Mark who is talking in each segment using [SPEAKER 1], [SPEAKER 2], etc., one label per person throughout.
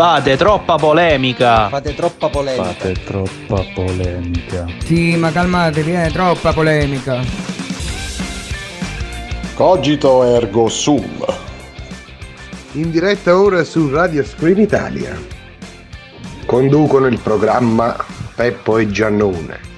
[SPEAKER 1] Fate troppa polemica.
[SPEAKER 2] Fate troppa polemica.
[SPEAKER 3] Fate troppa polemica.
[SPEAKER 4] Sì, ma calmatevi, è troppa polemica.
[SPEAKER 5] Cogito ergo sum.
[SPEAKER 6] In diretta ora su Radio Screen Italia. Conducono il programma Peppo e Giannone.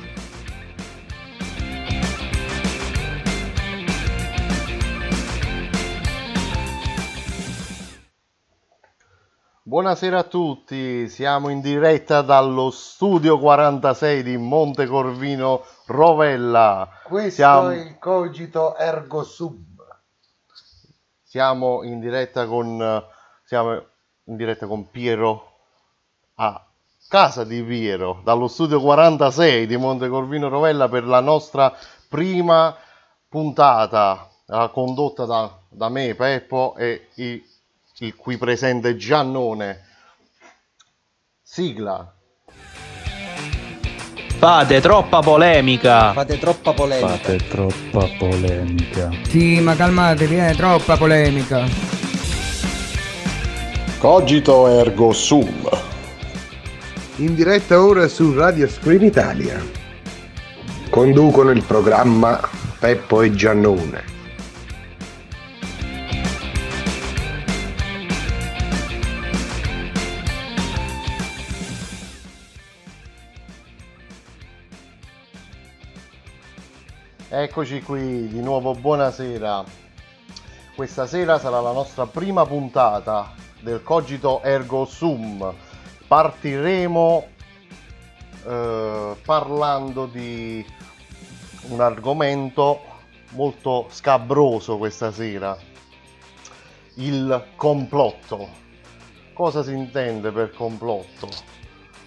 [SPEAKER 7] Buonasera a tutti, siamo in diretta dallo studio 46 di Montecorvino Rovella.
[SPEAKER 6] Questo
[SPEAKER 7] Siamo-
[SPEAKER 6] è il Cogito ergo sum.
[SPEAKER 7] Siamo in diretta con siamo in diretta con Piero a casa di Piero dallo studio 46 di Montecorvino Rovella per la nostra prima puntata eh, condotta da, da me Peppo e i- il qui presente Giannone. Sigla.
[SPEAKER 1] Fate troppa polemica.
[SPEAKER 2] Fate troppa polemica.
[SPEAKER 3] Fate troppa polemica.
[SPEAKER 4] Sì, ma calmatevi, è troppa polemica.
[SPEAKER 5] Cogito ergo sum.
[SPEAKER 6] In diretta ora su Radio Screen Italia. Conducono il programma Peppo e Giannone.
[SPEAKER 7] Eccoci qui di nuovo, buonasera. Questa sera sarà la nostra prima puntata del Cogito Ergo Sum. Partiremo eh, parlando di un argomento molto scabroso questa sera, il complotto. Cosa si intende per complotto?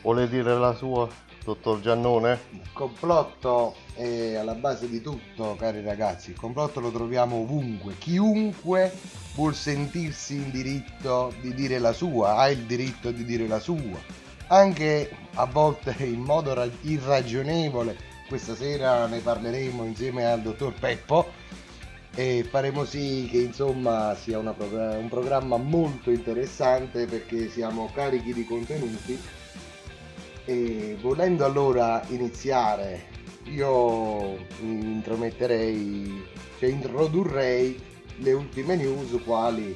[SPEAKER 7] Vuole dire la sua, dottor Giannone?
[SPEAKER 6] Il complotto è alla base di tutto, cari ragazzi. Il complotto lo troviamo ovunque. Chiunque vuol sentirsi in diritto di dire la sua, ha il diritto di dire la sua. Anche a volte in modo ra- irragionevole. Questa sera ne parleremo insieme al dottor Peppo e faremo sì che insomma sia una un programma molto interessante perché siamo carichi di contenuti e volendo allora iniziare, io intrometterei, cioè introdurrei le ultime news quali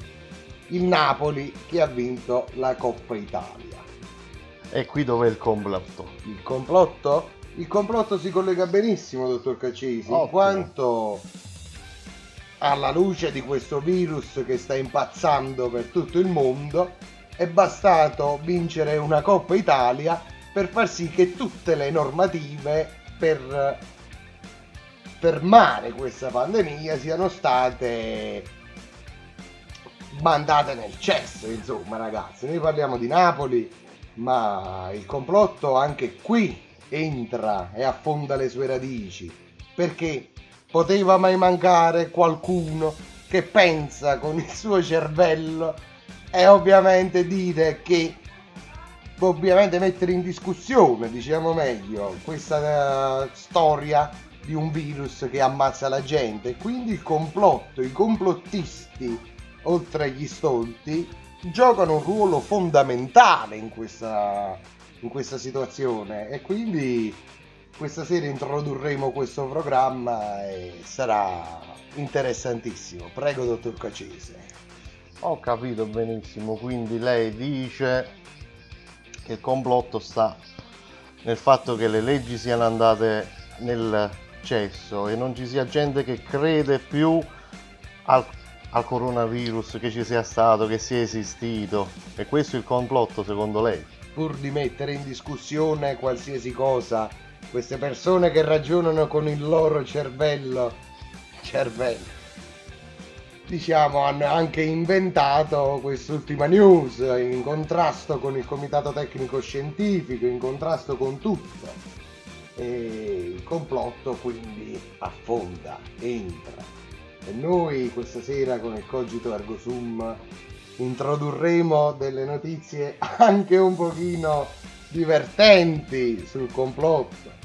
[SPEAKER 6] il Napoli che ha vinto la Coppa Italia.
[SPEAKER 7] E qui dov'è il complotto?
[SPEAKER 6] Il complotto? Il complotto si collega benissimo, dottor Caccesi, in quanto alla luce di questo virus che sta impazzando per tutto il mondo, è bastato vincere una Coppa Italia per far sì che tutte le normative per fermare questa pandemia siano state mandate nel cesso, insomma, ragazzi. Noi parliamo di Napoli, ma il complotto anche qui entra e affonda le sue radici. Perché poteva mai mancare qualcuno che pensa con il suo cervello e ovviamente dire che ovviamente mettere in discussione, diciamo meglio, questa eh, storia di un virus che ammazza la gente. Quindi il complotto, i complottisti, oltre agli stolti, giocano un ruolo fondamentale in questa, in questa situazione e quindi questa sera introdurremo questo programma e sarà interessantissimo. Prego, dottor Cacese.
[SPEAKER 7] Ho capito benissimo, quindi lei dice che il complotto sta nel fatto che le leggi siano andate nel cesso e non ci sia gente che crede più al, al coronavirus che ci sia stato, che sia esistito. E questo è il complotto secondo lei?
[SPEAKER 6] pur di mettere in discussione qualsiasi cosa, queste persone che ragionano con il loro cervello, cervello, diciamo, hanno anche inventato quest'ultima news in contrasto con il comitato tecnico scientifico, in contrasto con tutto. E il complotto quindi affonda, entra. E noi questa sera con il Cogito Ergo Sum introdurremo delle notizie anche un pochino divertenti sul complotto.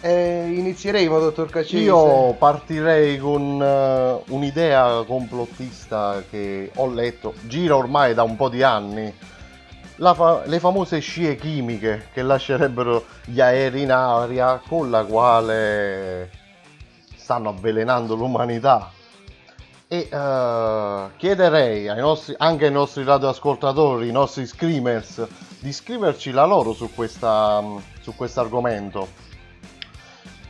[SPEAKER 6] E inizieremo, dottor Cacese.
[SPEAKER 7] Io partirei con eh, un'idea complottista che ho letto, gira ormai da un po' di anni, fa- le famose scie chimiche che lascerebbero gli aerei in aria con la quale stanno avvelenando l'umanità. E eh, chiederei ai nostri, anche ai nostri radioascoltatori, i nostri screamers, di scriverci la loro su questa su questo argomento.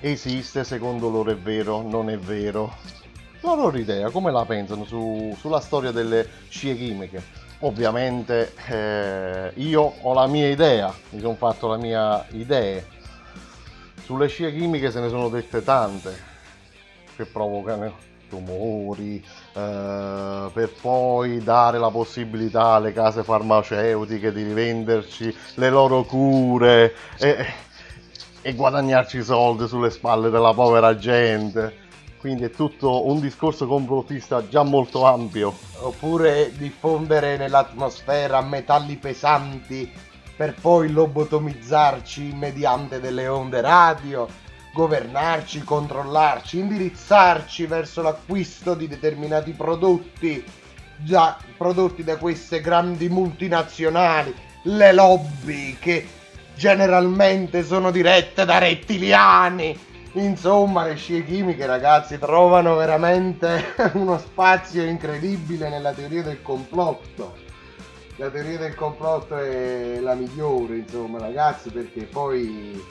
[SPEAKER 7] Esiste, secondo loro è vero, non è vero? La loro idea, come la pensano su- sulla storia delle scie chimiche? Ovviamente eh, io ho la mia idea, mi sono fatto la mia idea. Sulle scie chimiche se ne sono dette tante che provocano tumori, eh, per poi dare la possibilità alle case farmaceutiche di rivenderci le loro cure e, e guadagnarci soldi sulle spalle della povera gente. Quindi è tutto un discorso complottista già molto ampio.
[SPEAKER 6] Oppure diffondere nell'atmosfera metalli pesanti per poi lobotomizzarci mediante delle onde radio, governarci, controllarci, indirizzarci verso l'acquisto di determinati prodotti, già prodotti da queste grandi multinazionali, le lobby che generalmente sono dirette da rettiliani. Insomma, le scie chimiche, ragazzi, trovano veramente uno spazio incredibile nella teoria del complotto. La teoria del complotto è la migliore, insomma, ragazzi, perché poi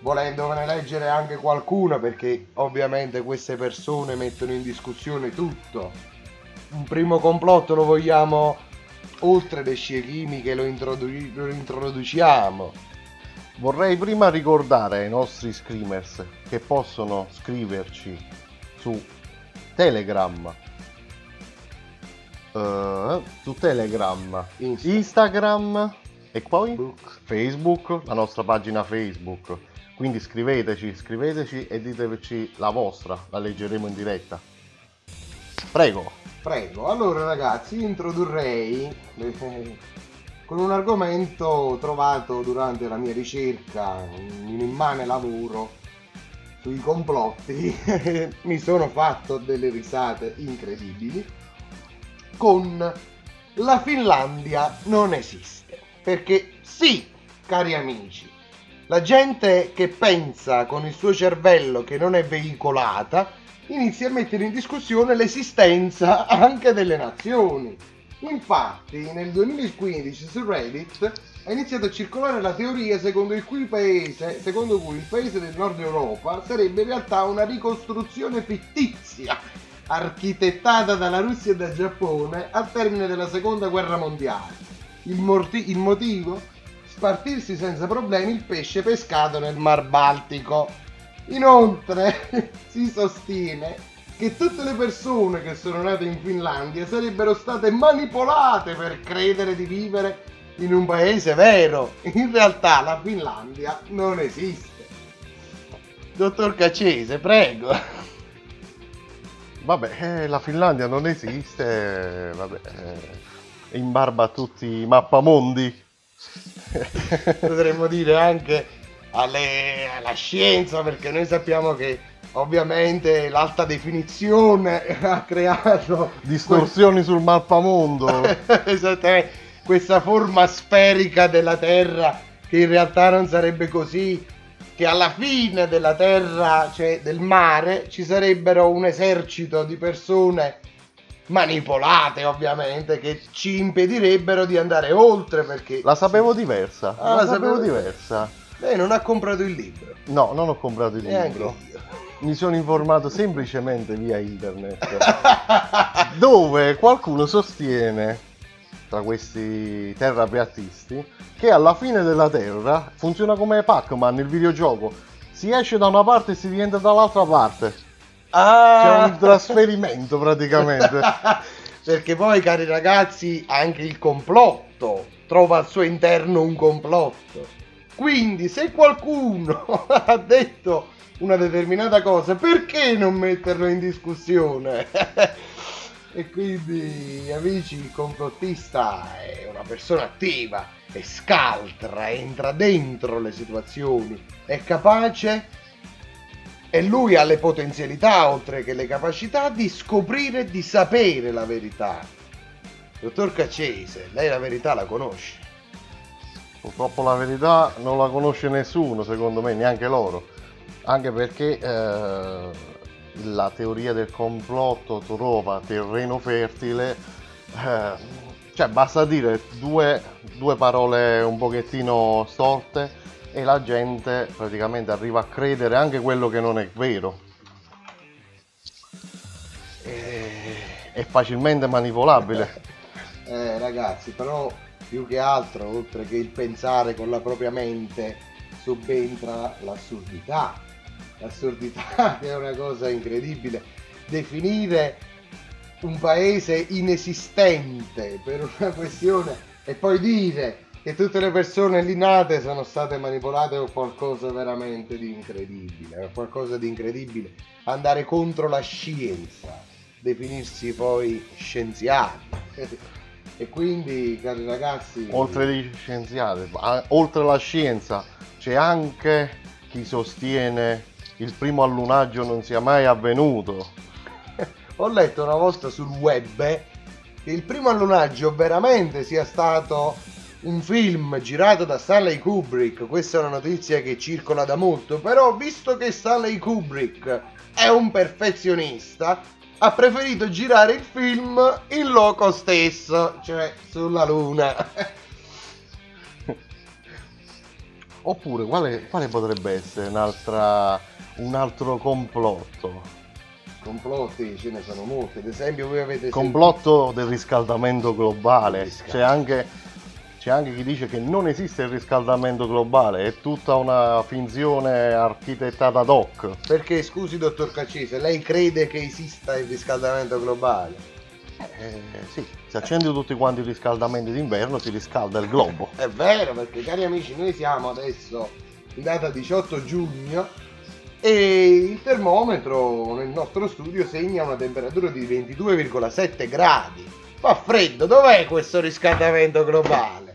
[SPEAKER 6] volendovene leggere anche qualcuna, perché ovviamente queste persone mettono in discussione tutto. Un primo complotto lo vogliamo oltre le scie chimiche, lo, introdu- lo introduciamo.
[SPEAKER 7] Vorrei prima ricordare ai nostri screamers che possono scriverci su Telegram, eh, su Telegram,
[SPEAKER 6] Insta.
[SPEAKER 7] Instagram e poi
[SPEAKER 6] Facebook.
[SPEAKER 7] Facebook, la nostra pagina Facebook. Quindi scriveteci, scriveteci e diteci la vostra, la leggeremo in diretta. Prego.
[SPEAKER 6] Prego, allora ragazzi, introdurrei con un argomento trovato durante la mia ricerca, un immane lavoro sui complotti, mi sono fatto delle risate incredibili, con la Finlandia non esiste. Perché sì, cari amici, la gente che pensa con il suo cervello che non è veicolata inizia a mettere in discussione l'esistenza anche delle nazioni. Infatti, nel 2015 su Reddit è iniziato a circolare la teoria secondo, cui paese, secondo cui il paese del nord Europa sarebbe in realtà una ricostruzione fittizia architettata dalla Russia e dal Giappone al termine della seconda guerra mondiale. Il, morti- il motivo? Spartirsi senza problemi il pesce pescato nel Mar Baltico. Inoltre si sostiene che tutte le persone che sono nate in Finlandia sarebbero state manipolate per credere di vivere in un paese vero. In realtà la Finlandia non esiste. Dottor Caccese, prego.
[SPEAKER 7] Vabbè, eh, la Finlandia non esiste, eh, vabbè, eh, in barba a tutti i mappamondi.
[SPEAKER 6] Potremmo dire anche alle- alla scienza, perché noi sappiamo che ovviamente l'alta definizione ha creato
[SPEAKER 7] Distorsioni sul mappamondo.
[SPEAKER 6] esattamente questa forma sferica della Terra che in realtà non sarebbe così che alla fine della Terra cioè del mare ci sarebbero un esercito di persone manipolate ovviamente che ci impedirebbero di andare oltre perché
[SPEAKER 7] La sapevo diversa,
[SPEAKER 6] Ah,
[SPEAKER 7] la
[SPEAKER 6] la
[SPEAKER 7] sapevo
[SPEAKER 6] sapevo-
[SPEAKER 7] diversa.
[SPEAKER 6] Lei non ha comprato il libro
[SPEAKER 7] No, non ho comprato il
[SPEAKER 6] neanche
[SPEAKER 7] libro.
[SPEAKER 6] io
[SPEAKER 7] Mi sono informato semplicemente via internet. dove qualcuno sostiene, tra questi terrapiattisti, che alla fine della Terra funziona come Pac-Man, il videogioco. Si esce da una parte e si rientra dall'altra parte. C'è
[SPEAKER 6] ah
[SPEAKER 7] un trasferimento praticamente.
[SPEAKER 6] Perché poi, cari ragazzi, anche il complotto trova al suo interno un complotto. Quindi, se qualcuno ha detto una determinata cosa, perché non metterlo in discussione? e quindi, amici, il complottista è una persona attiva, è scaltra, entra dentro le situazioni, è capace e lui ha le potenzialità, oltre che le capacità, di scoprire, di sapere la verità. Dottor Caccese, lei la verità la conosce.
[SPEAKER 7] Purtroppo la verità non la conosce nessuno, secondo me, neanche loro. Anche perché eh, la teoria del complotto trova terreno fertile. eh, cioè, basta dire due, due parole un pochettino storte e la gente praticamente arriva a credere anche quello che non è vero. E- è facilmente manipolabile.
[SPEAKER 6] Eh, ragazzi, però più che altro, oltre che il pensare con la propria mente, subentra l'assurdità. L'assurdità è una cosa incredibile. Definire un paese inesistente per una questione e poi dire che tutte le persone lì nate sono state manipolate o qualcosa veramente di incredibile, è qualcosa di incredibile. Andare contro la scienza, definirsi poi scienziati. E quindi, cari ragazzi,
[SPEAKER 7] oltre agli scienziati, oltre alla scienza, c'è anche chi sostiene il primo allunaggio non sia mai avvenuto.
[SPEAKER 6] ho letto una volta sul web che il primo allunaggio veramente sia stato un film girato da Stanley Kubrick. Questa è una notizia che circola da molto, però visto che Stanley Kubrick è un perfezionista, ha preferito girare il film in loco stesso, cioè sulla luna.
[SPEAKER 7] Oppure quale, quale potrebbe essere un'altra, un altro complotto?
[SPEAKER 6] Complotti ce ne sono molti, ad esempio voi avete
[SPEAKER 7] Complotto del riscaldamento globale. C'è anche, c'è anche chi dice che non esiste il riscaldamento globale, è tutta una finzione architettata ad hoc.
[SPEAKER 6] Perché scusi dottor Caccese, lei crede che esista il riscaldamento globale?
[SPEAKER 7] Eh, sì, se accendi tutti quanti i riscaldamenti d'inverno si riscalda il globo.
[SPEAKER 6] È vero, perché cari amici, noi siamo adesso in data 18 giugno e il termometro nel nostro studio segna una temperatura di 22,7 gradi. Fa freddo, dov'è questo riscaldamento globale?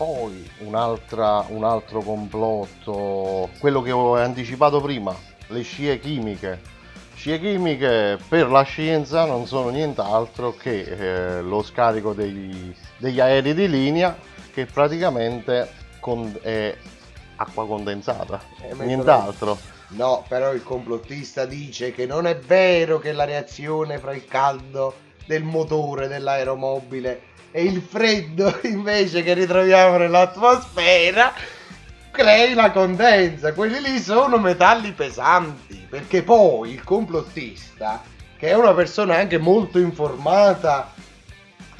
[SPEAKER 7] Poi un'altra, un altro complotto, quello che ho anticipato prima, le scie chimiche. Scie chimiche per la scienza non sono nient'altro che eh, lo scarico dei- degli aerei di linea che praticamente con- è acqua condensata,
[SPEAKER 6] Eh,
[SPEAKER 7] nient'altro.
[SPEAKER 6] No, però il complottista dice che non è vero che la reazione fra il caldo del motore dell'aeromobile e il freddo invece che ritroviamo nell'atmosfera crei la condensa. Quelli lì sono metalli pesanti, perché poi il complottista, che è una persona anche molto informata,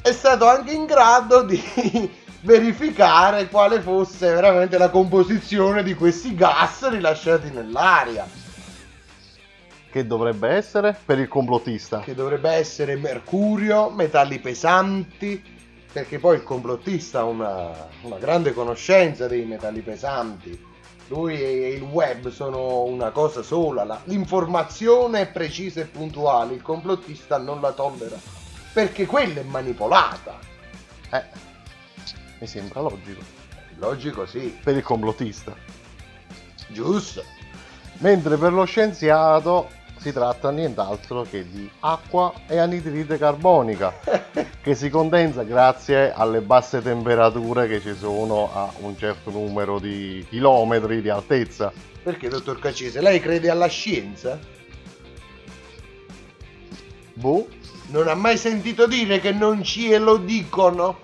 [SPEAKER 6] è stato anche in grado di verificare quale fosse veramente la composizione di questi gas rilasciati nell'aria,
[SPEAKER 7] Che dovrebbe essere per il complottista?
[SPEAKER 6] che dovrebbe essere mercurio, metalli pesanti, perché poi il complottista ha una, una grande conoscenza dei metalli pesanti. Lui e il web sono una cosa sola, la- l'informazione è precisa e puntuale, il complottista non la tollera, perché quella è manipolata.
[SPEAKER 7] Eh, mi sembra logico.
[SPEAKER 6] Logico sì,
[SPEAKER 7] Per il complottista.
[SPEAKER 6] giusto.
[SPEAKER 7] Mentre per lo scienziato si tratta nient'altro che di acqua e anidride carbonica che si condensa grazie alle basse temperature che ci sono a un certo numero di chilometri di altezza.
[SPEAKER 6] Perché, dottor Caccese, lei crede alla scienza?
[SPEAKER 7] Boh,
[SPEAKER 6] Non ha mai sentito dire che non ci lo dicono?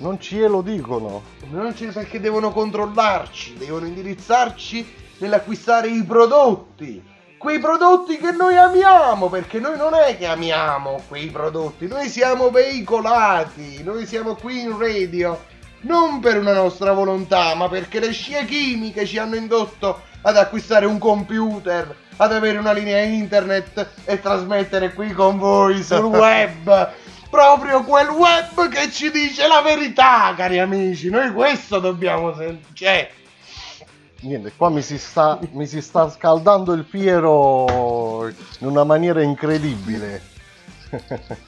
[SPEAKER 7] non ci lo dicono.
[SPEAKER 6] Non ci perché devono controllarci, devono indirizzarci nell'acquistare i prodotti. Quei prodotti che noi amiamo, perché noi non è che amiamo quei prodotti, noi siamo veicolati, noi siamo qui in radio, non per una nostra volontà, ma perché le scie chimiche ci hanno indotto ad acquistare un computer, ad avere una linea internet e trasmettere qui con voi sul web. Proprio quel web che ci dice la verità, cari amici. Noi questo dobbiamo sentire. Cioè,
[SPEAKER 7] Niente, qua mi si sta, mi si sta scaldando il Piero in una maniera incredibile.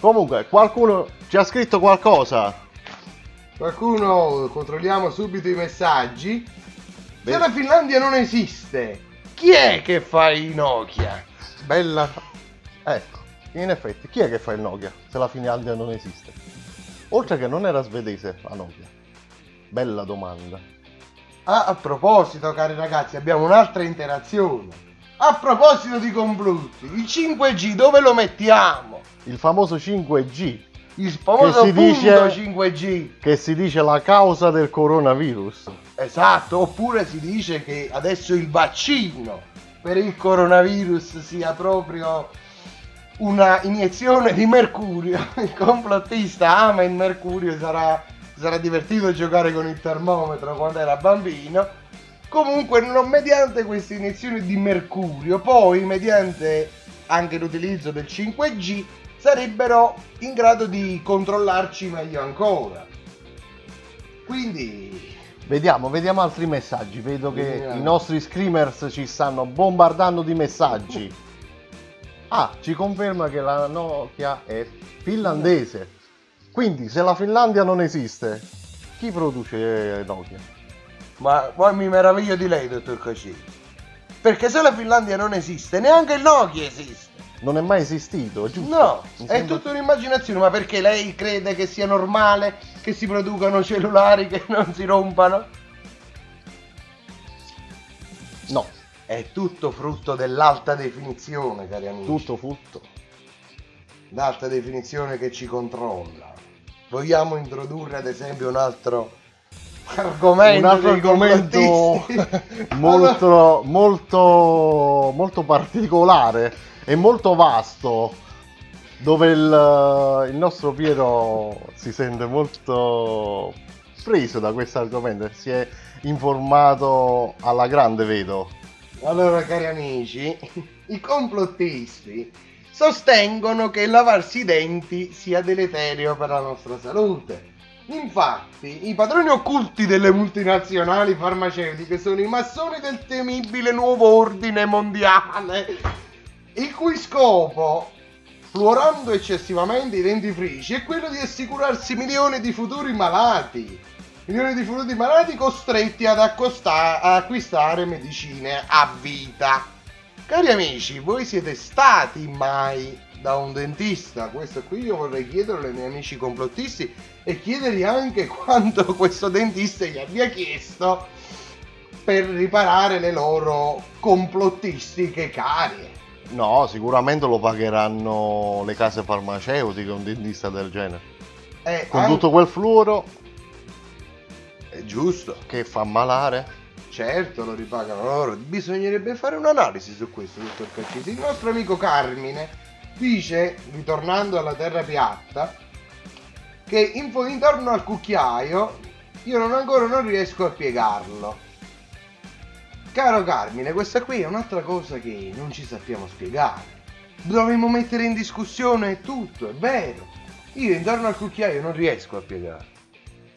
[SPEAKER 7] Comunque, qualcuno ci ha scritto qualcosa?
[SPEAKER 6] qualcuno controlliamo subito i messaggi. Se
[SPEAKER 7] Beh.
[SPEAKER 6] la Finlandia non esiste, chi è che fa i Nokia?
[SPEAKER 7] Bella. Ecco, in effetti, chi è che fa il Nokia se la Finlandia non esiste? Oltre che non era svedese la Nokia. Bella domanda.
[SPEAKER 6] Ah, a proposito, cari ragazzi, abbiamo un'altra interazione. A proposito di complotti, il 5G dove lo mettiamo?
[SPEAKER 7] Il famoso 5G,
[SPEAKER 6] Il famoso
[SPEAKER 7] si
[SPEAKER 6] punto
[SPEAKER 7] dice-
[SPEAKER 6] 5G.
[SPEAKER 7] che si dice la causa del coronavirus.
[SPEAKER 6] Esatto, oppure si dice che adesso il vaccino per il coronavirus sia proprio una iniezione di mercurio. Il complottista ama il mercurio, sarà, sarà divertito a giocare con il termometro quando era bambino. Comunque, non mediante queste iniezioni di mercurio, poi mediante anche l'utilizzo del 5G sarebbero in grado di controllarci meglio ancora. Quindi
[SPEAKER 7] Vediamo, vediamo altri messaggi. Vedo che
[SPEAKER 6] Vediamo.
[SPEAKER 7] i nostri screamers ci stanno bombardando di messaggi. Ah, ci conferma che la Nokia è finlandese. Quindi, se la Finlandia non esiste, chi produce Nokia?
[SPEAKER 6] Ma poi mi meraviglio di lei, dottor Cacci. Perché se la Finlandia non esiste, neanche il Nokia esiste.
[SPEAKER 7] Non è mai esistito, giusto?
[SPEAKER 6] No,
[SPEAKER 7] Mi
[SPEAKER 6] è
[SPEAKER 7] sembra-
[SPEAKER 6] tutta un'immaginazione, ma perché lei crede che sia normale che si producano cellulari che non si rompano?
[SPEAKER 7] No,
[SPEAKER 6] È tutto frutto dell'alta definizione, cari amici.
[SPEAKER 7] tutto frutto.
[SPEAKER 6] L'alta definizione che ci controlla. Vogliamo introdurre ad esempio un altro argomento?
[SPEAKER 7] Un altro argomento molto, molto, molto particolare e molto vasto, dove il, il nostro Piero si sente molto preso da questo argomento, si è informato alla grande, vedo.
[SPEAKER 6] Allora, cari amici, i complottisti sostengono che lavarsi i denti sia deleterio per la nostra salute. Infatti, i padroni occulti delle multinazionali farmaceutiche sono i massoni del temibile nuovo ordine mondiale, il cui scopo, fluorando eccessivamente i dentifrici, è quello di assicurarsi milioni di futuri malati. Milioni di futuri malati costretti ad accosta- acquistare medicine a vita. Cari amici, voi siete stati mai da un dentista? Questo qui io vorrei chiederlo ai miei amici complottisti e chiedergli anche quanto questo dentista gli abbia chiesto per riparare le loro complottistiche carie.
[SPEAKER 7] No, sicuramente lo pagheranno le case farmaceutiche, un dentista del genere.
[SPEAKER 6] Eh,
[SPEAKER 7] Con
[SPEAKER 6] an-
[SPEAKER 7] tutto quel fluoro
[SPEAKER 6] È giusto,
[SPEAKER 7] che fa malare.
[SPEAKER 6] Certo lo ripagano loro. Bisognerebbe fare un'analisi su questo, dottor Caccisi. Il nostro amico Carmine dice, ritornando alla terra piatta, che in fo- intorno al cucchiaio io non ancora non riesco a piegarlo. Caro Carmine, questa qui è un'altra cosa che non ci sappiamo spiegare. Dovremmo mettere in discussione tutto, è vero. Io intorno al cucchiaio non riesco a piegare.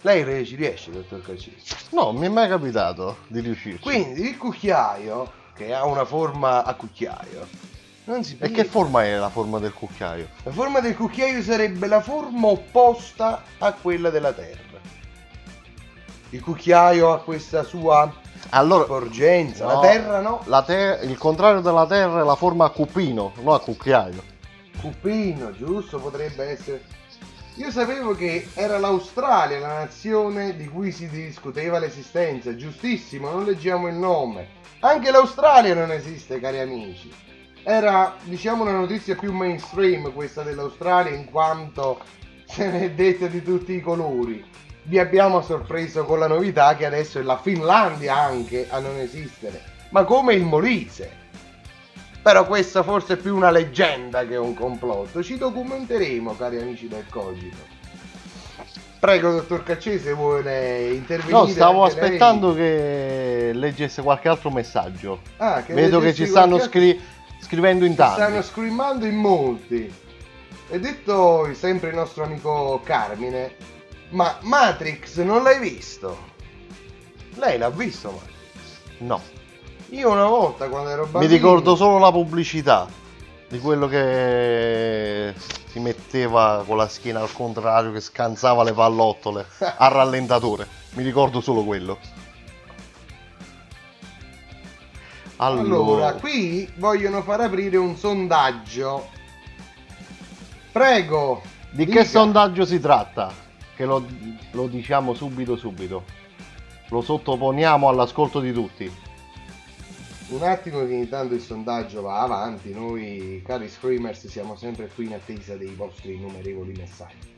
[SPEAKER 6] Lei ci riesce, dottor Caccisi?
[SPEAKER 7] No, mi è mai capitato di riuscirci.
[SPEAKER 6] Quindi il cucchiaio, che ha una forma a cucchiaio, non si
[SPEAKER 7] E che forma è la forma del cucchiaio?
[SPEAKER 6] La forma del cucchiaio sarebbe la forma opposta a quella della Terra. Il cucchiaio ha questa sua
[SPEAKER 7] Allora,
[SPEAKER 6] sporgenza,
[SPEAKER 7] no,
[SPEAKER 6] la Terra no?
[SPEAKER 7] la te- il contrario della terra è la forma a cupino, non a cucchiaio.
[SPEAKER 6] Cupino, giusto? Potrebbe essere. Io sapevo che era l'Australia la nazione di cui si discuteva l'esistenza, giustissimo, non leggiamo il nome. Anche l'Australia non esiste, cari amici. Era, diciamo, una notizia più mainstream questa dell'Australia in quanto se ne è detta di tutti i colori. Vi abbiamo sorpreso con la novità che adesso è la Finlandia anche a non esistere, ma come il Molise. Però questa forse è più una leggenda che un complotto. Ci documenteremo, cari amici del Cogito. Prego, dottor Caccese, vuole intervenire?
[SPEAKER 7] No, stavo aspettando che leggesse qualche altro messaggio.
[SPEAKER 6] Ah, che
[SPEAKER 7] Vedo che ci stanno scri- scrivendo in
[SPEAKER 6] Ci stanno
[SPEAKER 7] tanti.
[SPEAKER 6] scrivendo in molti. E detto sempre il nostro amico Carmine, ma Matrix non l'hai visto? Lei l'ha visto, Matrix?
[SPEAKER 7] No,
[SPEAKER 6] Io una volta quando ero bambino...
[SPEAKER 7] mi ricordo solo la pubblicità di quello che si metteva con la schiena al contrario, che scansava le pallottole a rallentatore. Mi ricordo solo quello.
[SPEAKER 6] Allora,
[SPEAKER 7] Allora,
[SPEAKER 6] qui vogliono far aprire un sondaggio. Prego.
[SPEAKER 7] di
[SPEAKER 6] dica.
[SPEAKER 7] che sondaggio si tratta? che lo, lo diciamo subito subito. Lo sottoponiamo all'ascolto di tutti.
[SPEAKER 6] Un attimo che intanto il sondaggio va avanti, noi cari screamers siamo sempre qui in attesa dei vostri innumerevoli messaggi.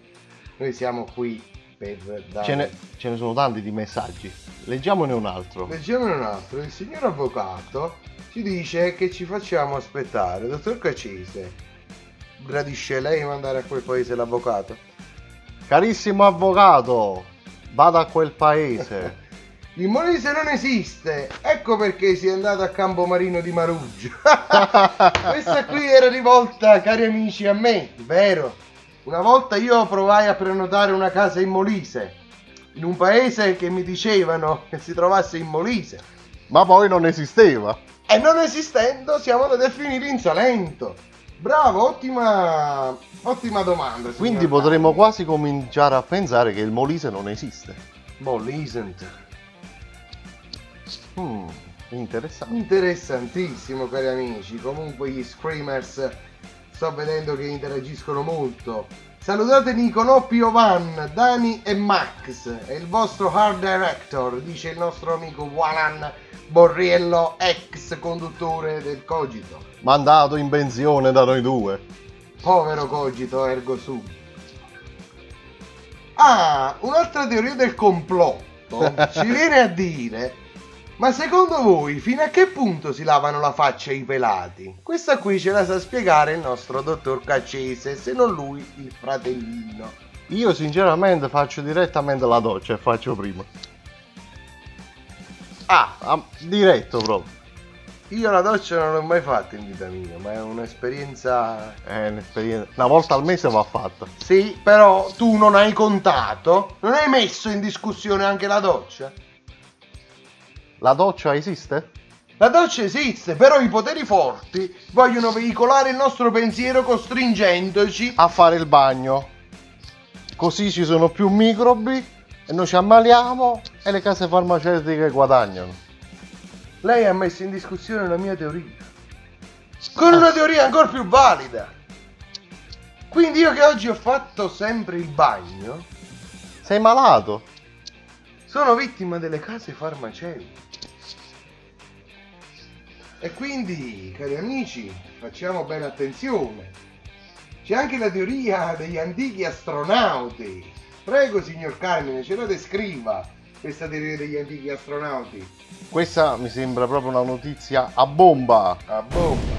[SPEAKER 6] Noi siamo qui per dare...
[SPEAKER 7] Ce ne, ce ne sono tanti di messaggi. Leggiamone un altro.
[SPEAKER 6] Leggiamone un altro, il signor avvocato ci dice che ci facciamo aspettare. Dottor Cacese, gradisce lei mandare a quel paese l'avvocato?
[SPEAKER 7] Carissimo avvocato, vada a quel paese.
[SPEAKER 6] Il Molise non esiste, ecco perché si è andato a Campomarino di Maruggio. Questa qui era rivolta, cari amici, a me, vero? Una volta io provai a prenotare una casa in Molise, in un paese che mi dicevano che si trovasse in Molise.
[SPEAKER 7] Ma poi non esisteva.
[SPEAKER 6] E non esistendo siamo andati a finire in Salento. Bravo, ottima, ottima domanda.
[SPEAKER 7] Quindi potremmo quasi cominciare a pensare che il Molise non esiste.
[SPEAKER 6] Molisent.
[SPEAKER 7] Hmm, interessante.
[SPEAKER 6] Interessantissimo, cari amici. Comunque gli screamers sto vedendo che interagiscono molto. Salutate Nicolò Piovan, Dani e Max. È il vostro hard director, dice il nostro amico Walan Borriello, ex conduttore del Cogito.
[SPEAKER 7] Mandato in pensione da noi due.
[SPEAKER 6] Povero Cogito ergo sum. Ah, un'altra teoria del complotto ci viene a dire. Ma secondo voi fino a che punto si lavano la faccia i pelati? Questa qui ce la sa spiegare il nostro dottor Caccese, se non lui il fratellino.
[SPEAKER 7] Io sinceramente faccio direttamente la doccia e faccio prima.
[SPEAKER 6] Ah,
[SPEAKER 7] Ah, diretto proprio.
[SPEAKER 6] io la doccia non l'ho mai fatta in vita mia, ma è un'esperienza...
[SPEAKER 7] È un'esperienza. Una volta al mese va fatta.
[SPEAKER 6] Sì, però tu non hai contato, non hai messo in discussione anche la doccia?
[SPEAKER 7] La doccia esiste?
[SPEAKER 6] La doccia esiste, però i poteri forti vogliono veicolare il nostro pensiero costringendoci.
[SPEAKER 7] A fare il bagno. Così ci sono più microbi e noi ci ammaliamo e le case farmaceutiche guadagnano.
[SPEAKER 6] Lei ha messo in discussione la mia teoria. Con una teoria ancora più valida. Quindi io che oggi ho fatto sempre il bagno,
[SPEAKER 7] Sei malato?
[SPEAKER 6] sono vittima delle case farmaceutiche. E quindi, cari amici, facciamo bene attenzione. C'è anche la teoria degli antichi astronauti. Prego, signor Carmine, ce la descriva questa teoria degli antichi astronauti.
[SPEAKER 7] Questa mi sembra proprio una notizia a bomba.
[SPEAKER 6] A bomba.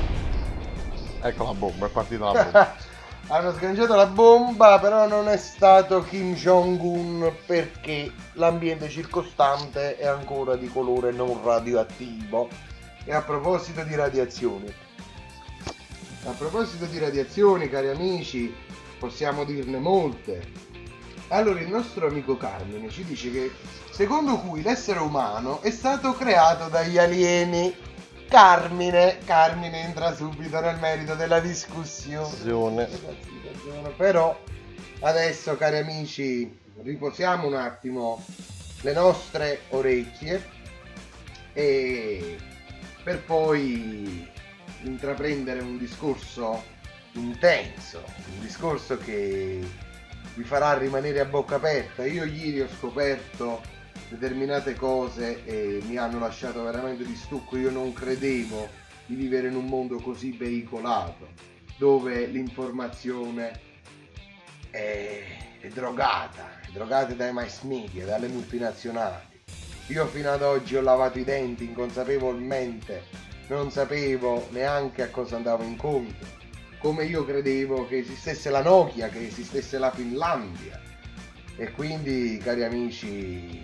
[SPEAKER 7] Ecco la bomba, è partita la bomba.
[SPEAKER 6] Hanno sganciato la bomba, però non è stato Kim Jong-un perché l'ambiente circostante è ancora di colore non radioattivo. E a proposito di radiazioni, a proposito di radiazioni, cari amici, possiamo dirne molte. Allora, il nostro amico Carmine ci dice che secondo cui l'essere umano è stato creato dagli alieni. Carmine, Carmine entra subito nel merito della discussione. Però adesso, cari amici, riposiamo un attimo le nostre orecchie e per poi intraprendere un discorso intenso, un discorso che vi farà rimanere a bocca aperta. Io ieri ho scoperto determinate cose e mi hanno lasciato veramente di stucco. Io non credevo di vivere in un mondo così veicolato, dove l'informazione è, è drogata, è drogata dai mass media, dalle multinazionali. Io fino ad oggi ho lavato i denti inconsapevolmente, non sapevo neanche a cosa andavo incontro, come io credevo che esistesse la Nokia, che esistesse la Finlandia. E quindi, cari amici,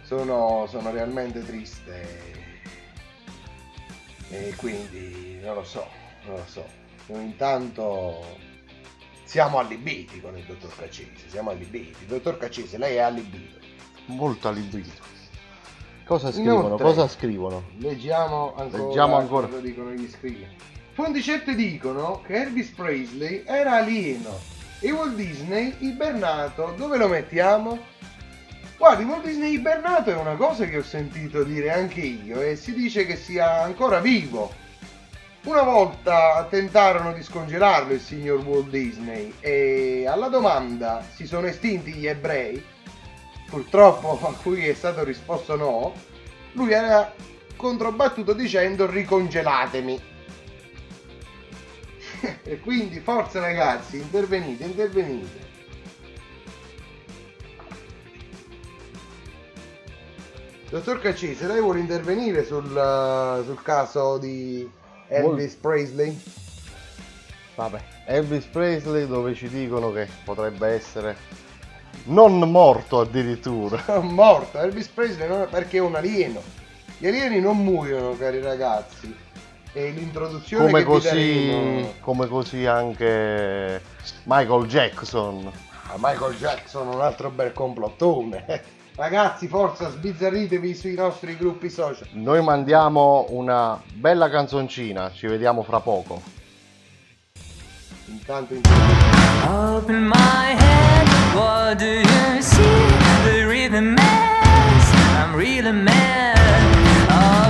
[SPEAKER 6] sono, sono realmente triste. E quindi non lo so, non lo so. Intanto siamo allibiti con il dottor Cacese, siamo allibiti. Dottor Cacese, lei è allibito.
[SPEAKER 7] Molto allibito. Cosa scrivono?
[SPEAKER 6] Inoltre-
[SPEAKER 7] Cosa scrivono?
[SPEAKER 6] Leggiamo ancora,
[SPEAKER 7] Leggiamo ancora.
[SPEAKER 6] cosa dicono gli scrivi. Fonti certe dicono che Elvis Presley era alieno e Walt Disney ibernato. Dove lo mettiamo? Guardi, Walt Disney ibernato è una cosa che ho sentito dire anche io e si dice che sia ancora vivo. Una volta tentarono di scongelarlo il signor Walt Disney e alla domanda si sono estinti gli ebrei, purtroppo a cui è stato risposto no, lui era controbattuto dicendo ricongelatemi. e quindi forza ragazzi, intervenite, intervenite. Dottor Caccese, lei vuole intervenire sul, uh, sul caso di Elvis Presley?
[SPEAKER 7] Vabbè, Elvis Presley dove ci dicono che potrebbe essere non morto addirittura.
[SPEAKER 6] Morto, Elvis Presley non è perché è un alieno. Gli alieni non muoiono, cari ragazzi. E l'introduzione
[SPEAKER 7] Come così,
[SPEAKER 6] daremo-
[SPEAKER 7] come così anche Michael Jackson.
[SPEAKER 6] Ah, Michael Jackson, un altro bel complottone. Ragazzi, forza, sbizzarritevi sui nostri gruppi social.
[SPEAKER 7] Noi mandiamo una bella canzoncina, ci vediamo fra poco.
[SPEAKER 6] Intanto.
[SPEAKER 2] Open my head, what do you see? The rhythm is, I'm really mad. Open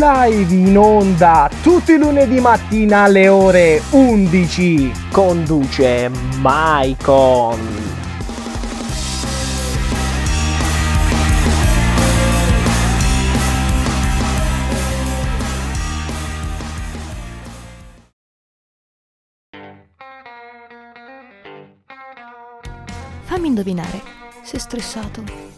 [SPEAKER 8] Live in onda tutti i lunedì mattina alle ore 11. Conduce Maicon.
[SPEAKER 9] Fammi indovinare, Sei stressato?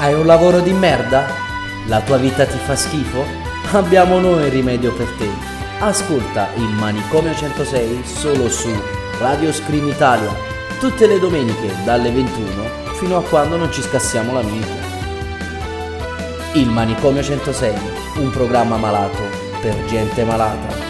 [SPEAKER 10] Hai un lavoro di merda? La tua vita ti fa schifo? Abbiamo noi il rimedio per te. Ascolta il Manicomio 106 solo su Radio Scream Italia, tutte le domeniche dalle 21 fino a quando non ci scassiamo la minchia. Il Manicomio 106, un programma malato per gente malata.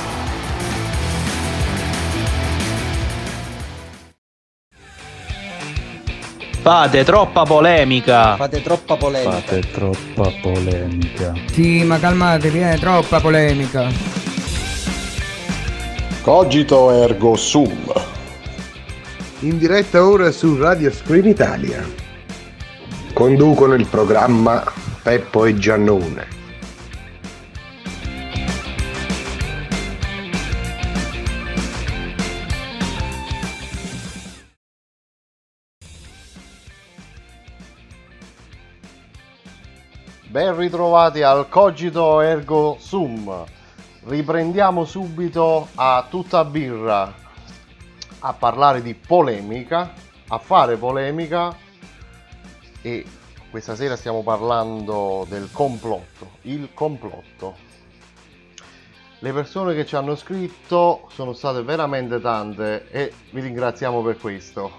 [SPEAKER 1] Fate troppa polemica.
[SPEAKER 11] Fate troppa polemica.
[SPEAKER 3] Fate troppa polemica.
[SPEAKER 4] Sì, ma calmatevi, è troppa polemica.
[SPEAKER 5] Cogito ergo sum.
[SPEAKER 6] In diretta ora su Radio Screen Italia. Conducono il programma Peppo e Giannone.
[SPEAKER 7] Ben ritrovati al Cogito Ergo Sum. Riprendiamo subito a tutta birra a parlare di polemica, a fare polemica e questa sera stiamo parlando del complotto, il complotto. Le persone che ci hanno scritto sono state veramente tante e vi ringraziamo per questo.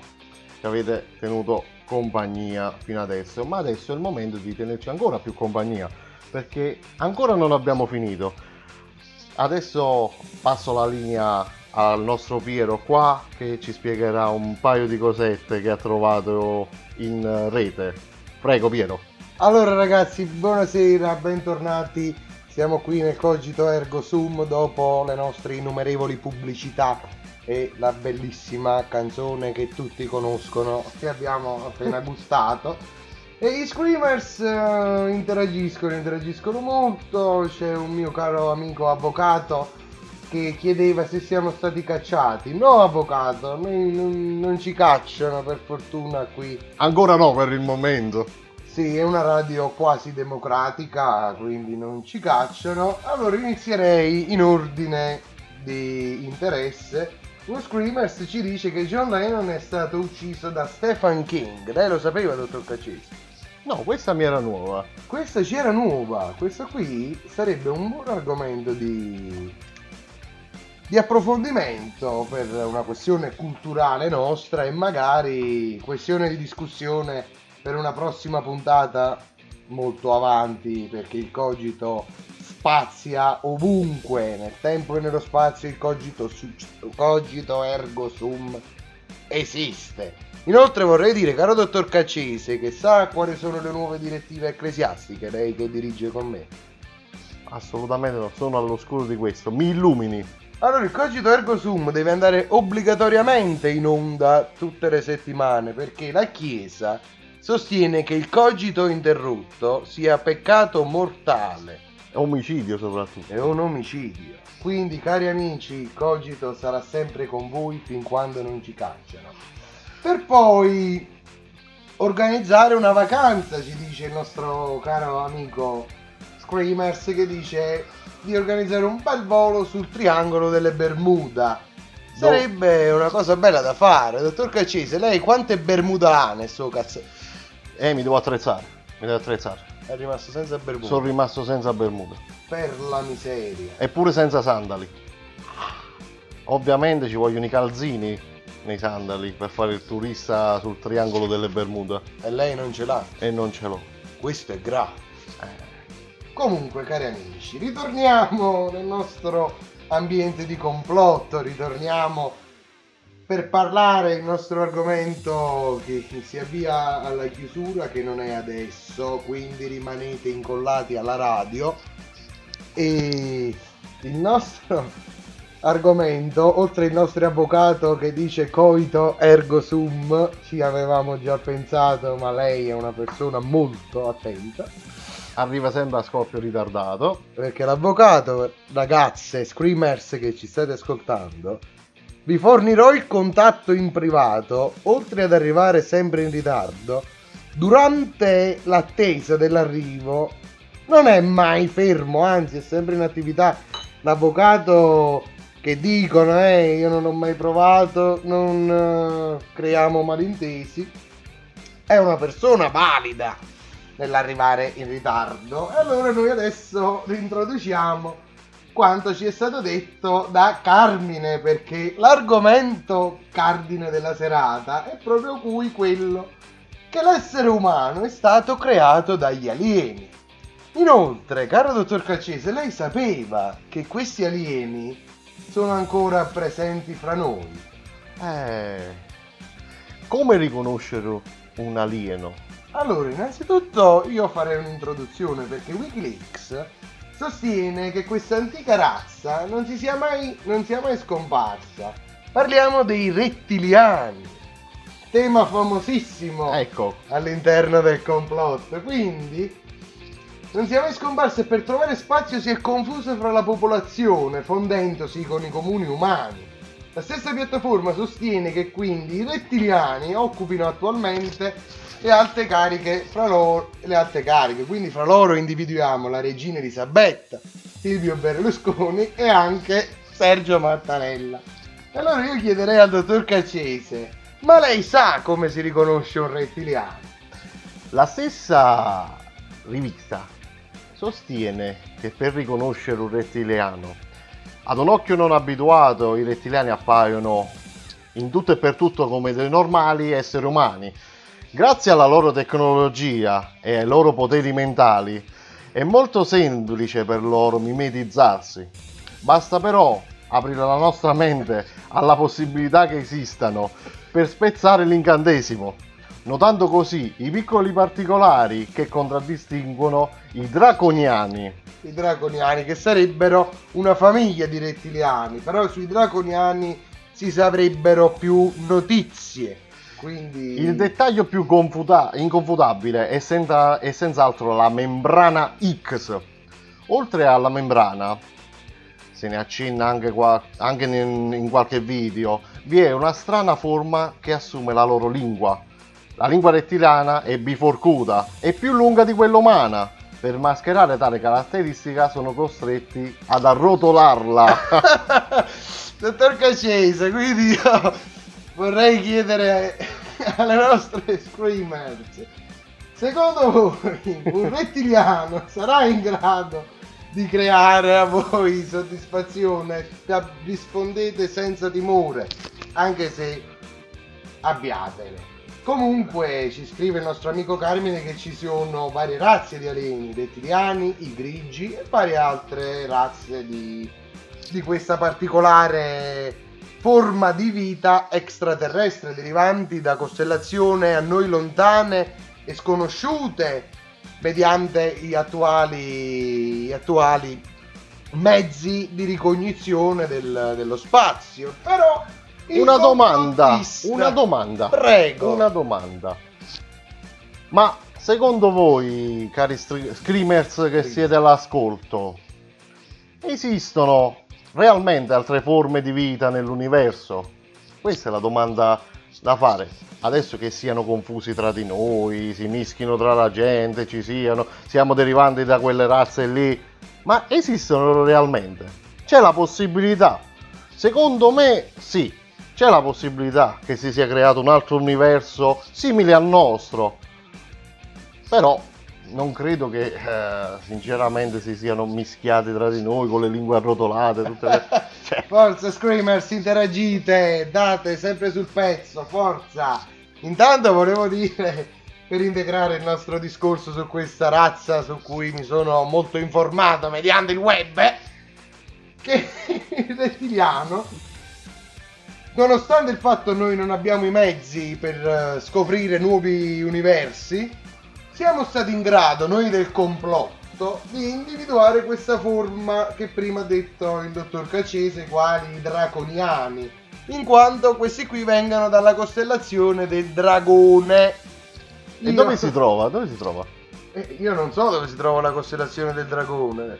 [SPEAKER 7] Ci avete tenuto compagnia fino adesso, ma adesso è il momento di tenerci ancora più compagnia perché ancora non abbiamo finito. Adesso passo la linea al nostro Piero qua che ci spiegherà un paio di cosette che ha trovato in rete. Prego Piero.
[SPEAKER 6] Allora ragazzi, buonasera, bentornati. Siamo qui nel Cogito Ergo Sum dopo le nostre innumerevoli pubblicità e la bellissima canzone che tutti conoscono che abbiamo appena gustato. E gli Screamers eh, interagiscono, interagiscono molto. C'è un mio caro amico avvocato che chiedeva se siamo stati cacciati. No, avvocato, noi non, non ci cacciano per fortuna qui.
[SPEAKER 7] Ancora no per il momento.
[SPEAKER 6] Sì, è una radio quasi democratica, quindi non ci cacciano. Allora inizierei in ordine di interesse Uno Screamers ci dice che John Lennon è stato ucciso da Stephen King. Lei lo sapeva, dottor Caccesi?
[SPEAKER 7] No, questa mi era nuova.
[SPEAKER 6] Questa ci era nuova. Questo qui sarebbe un buon argomento di, di approfondimento per una questione culturale nostra e magari questione di discussione per una prossima puntata molto avanti perché il cogito spazia ovunque nel tempo e nello spazio il cogito, su- cogito ergo sum esiste inoltre vorrei dire caro dottor Caccese che sa quali sono le nuove direttive ecclesiastiche lei che dirige con me
[SPEAKER 7] Assolutamente non sono all'oscuro di questo. Mi illumini.
[SPEAKER 6] allora il cogito ergo sum deve andare obbligatoriamente in onda tutte le settimane perché la chiesa sostiene che il cogito interrotto sia peccato mortale
[SPEAKER 7] Omicidio soprattutto.
[SPEAKER 6] è un omicidio. Quindi, cari amici, cogito sarà sempre con voi fin quando non ci cacciano. Per poi organizzare una vacanza, ci dice il nostro caro amico Screamers, che dice di organizzare un bel volo sul triangolo delle Bermuda. Sarebbe una cosa bella da fare. Dottor Caccese, lei quante Bermuda ha nel suo cazzo?
[SPEAKER 7] Eh, mi devo attrezzare. Mi devo attrezzare.
[SPEAKER 6] È rimasto senza Bermuda.
[SPEAKER 7] Sono rimasto senza bermuda.
[SPEAKER 6] Per la miseria.
[SPEAKER 7] Eppure senza sandali. Ovviamente ci vogliono i calzini nei sandali per fare il turista sul triangolo delle Bermuda.
[SPEAKER 6] E lei non ce l'ha.
[SPEAKER 7] E non ce l'ho.
[SPEAKER 6] Questo è grave. Comunque, cari amici, ritorniamo nel nostro ambiente di complotto, ritorniamo per parlare il nostro argomento che si avvia alla chiusura, che non è adesso, quindi rimanete incollati alla radio. E il nostro argomento, oltre il nostro avvocato che dice coito ergo sum, ci avevamo già pensato, ma lei è una persona molto attenta.
[SPEAKER 7] Arriva sempre a scoppio ritardato.
[SPEAKER 6] Perché l'avvocato, ragazze, screamers che ci state ascoltando, vi fornirò il contatto in privato, oltre ad arrivare sempre in ritardo, durante l'attesa dell'arrivo non è mai fermo, anzi è sempre in attività. L'avvocato che dicono, eh, io non ho mai provato, non eh, creiamo malintesi, è una persona valida nell'arrivare in ritardo. E allora noi adesso rintroduciamo quanto ci è stato detto da Carmine, perché l'argomento cardine della serata è proprio cui quello che l'essere umano è stato creato dagli alieni. Inoltre, caro dottor Caccese, lei sapeva che questi alieni sono ancora presenti fra noi?
[SPEAKER 7] Eh, come riconoscere un alieno?
[SPEAKER 6] Allora, innanzitutto io farei un'introduzione perché Wikileaks sostiene che questa antica razza non, si sia, mai, non sia mai scomparsa. Parliamo dei rettiliani, tema famosissimo
[SPEAKER 7] Ecco,
[SPEAKER 6] all'interno del complotto. Quindi non sia mai scomparsa e per trovare spazio si è confusa fra la popolazione, fondendosi con i comuni umani. La stessa piattaforma sostiene che quindi i rettiliani occupino attualmente le alte cariche fra loro le alte cariche, quindi fra loro individuiamo la regina Elisabetta, Silvio Berlusconi e anche Sergio Mattarella. Allora io chiederei al dottor Caccese, ma lei sa come si riconosce un rettiliano?
[SPEAKER 7] la stessa rivista sostiene che per riconoscere un rettiliano ad un occhio non abituato i rettiliani appaiono in tutto e per tutto come dei normali esseri umani. Grazie alla loro tecnologia e ai loro poteri mentali è molto semplice per loro mimetizzarsi. Basta però aprire la nostra mente alla possibilità che esistano per spezzare l'incantesimo, notando così i piccoli particolari che contraddistinguono i draconiani.
[SPEAKER 6] I draconiani che sarebbero una famiglia di rettiliani, però sui draconiani si saprebbero più notizie. Quindi
[SPEAKER 7] Il dettaglio più confuta- inconfutabile è, senza- è senz'altro la membrana X. Oltre alla membrana, se ne accenna anche, qua- anche in, in qualche video, vi è una strana forma che assume la loro lingua. La lingua rettiliana è biforcuta, è più lunga di quella umana. Per mascherare tale caratteristica sono costretti ad arrotolarla.
[SPEAKER 6] Dottor Cacese, quindi io vorrei chiedere alle nostre screamers, secondo voi un rettiliano sarà in grado di creare a voi soddisfazione? Rispondete senza timore, anche se abbiatene. Comunque ci scrive il nostro amico Carmine che ci sono varie razze di alieni, i rettiliani, i grigi e varie altre razze di, di questa particolare forma di vita extraterrestre derivanti da costellazioni a noi lontane e sconosciute mediante gli attuali, gli attuali mezzi di ricognizione del- dello spazio. Però
[SPEAKER 7] Una domanda, una domanda.
[SPEAKER 6] Prego.
[SPEAKER 7] Una domanda. Ma secondo voi, cari stri- screamers che siete all'ascolto, esistono realmente altre forme di vita nell'universo? Questa è la domanda da fare. Adesso che siano confusi tra di noi, si mischino tra la gente, ci siano, siamo derivanti da quelle razze lì, ma esistono realmente? C'è la possibilità? Secondo me sì, c'è la possibilità che si sia creato un altro universo simile al nostro, però non credo che eh, sinceramente si siano mischiati tra di noi con le lingue arrotolate, tutte le... cioè,
[SPEAKER 6] Forza Screamers, interagite, date sempre sul pezzo, forza! Intanto volevo dire, per integrare il nostro discorso su questa razza su cui mi sono molto informato mediante il web, che il rettiliano, nonostante il fatto noi non abbiamo i mezzi per eh, scoprire nuovi universi, siamo stati in grado, noi del complotto, di individuare questa forma che prima ha detto il dottor Cacese, quali i draconiani, in quanto questi qui vengono dalla costellazione del dragone.
[SPEAKER 7] E
[SPEAKER 6] Io-
[SPEAKER 7] dove si trova? Dove si trova?
[SPEAKER 6] eh, Io non so dove si trova la costellazione del dragone.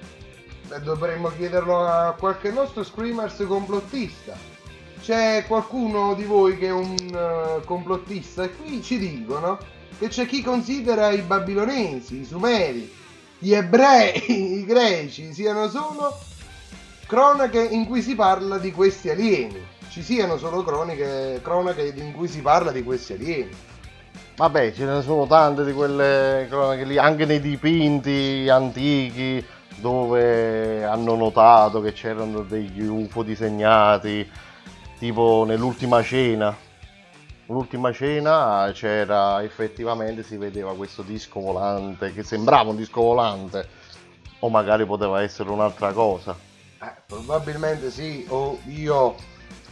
[SPEAKER 6] Eh, Dovremmo chiederlo a qualche nostro screamers complottista. C'è qualcuno di voi che è un eh, complottista? E qui ci dicono che c'è chi considera i babilonesi, i sumeri, gli ebrei, i greci siano solo cronache in cui si parla di questi alieni. Ci siano solo croniche, cronache in cui si parla di questi alieni.
[SPEAKER 7] Vabbè, ce ne sono tante di quelle cronache lì, anche nei dipinti antichi dove hanno notato che c'erano degli UFO disegnati, tipo nell'ultima cena. L'ultima cena c'era effettivamente, si vedeva questo disco volante che sembrava un disco volante, o magari poteva essere un'altra cosa.
[SPEAKER 6] Eh, probabilmente sì, o io,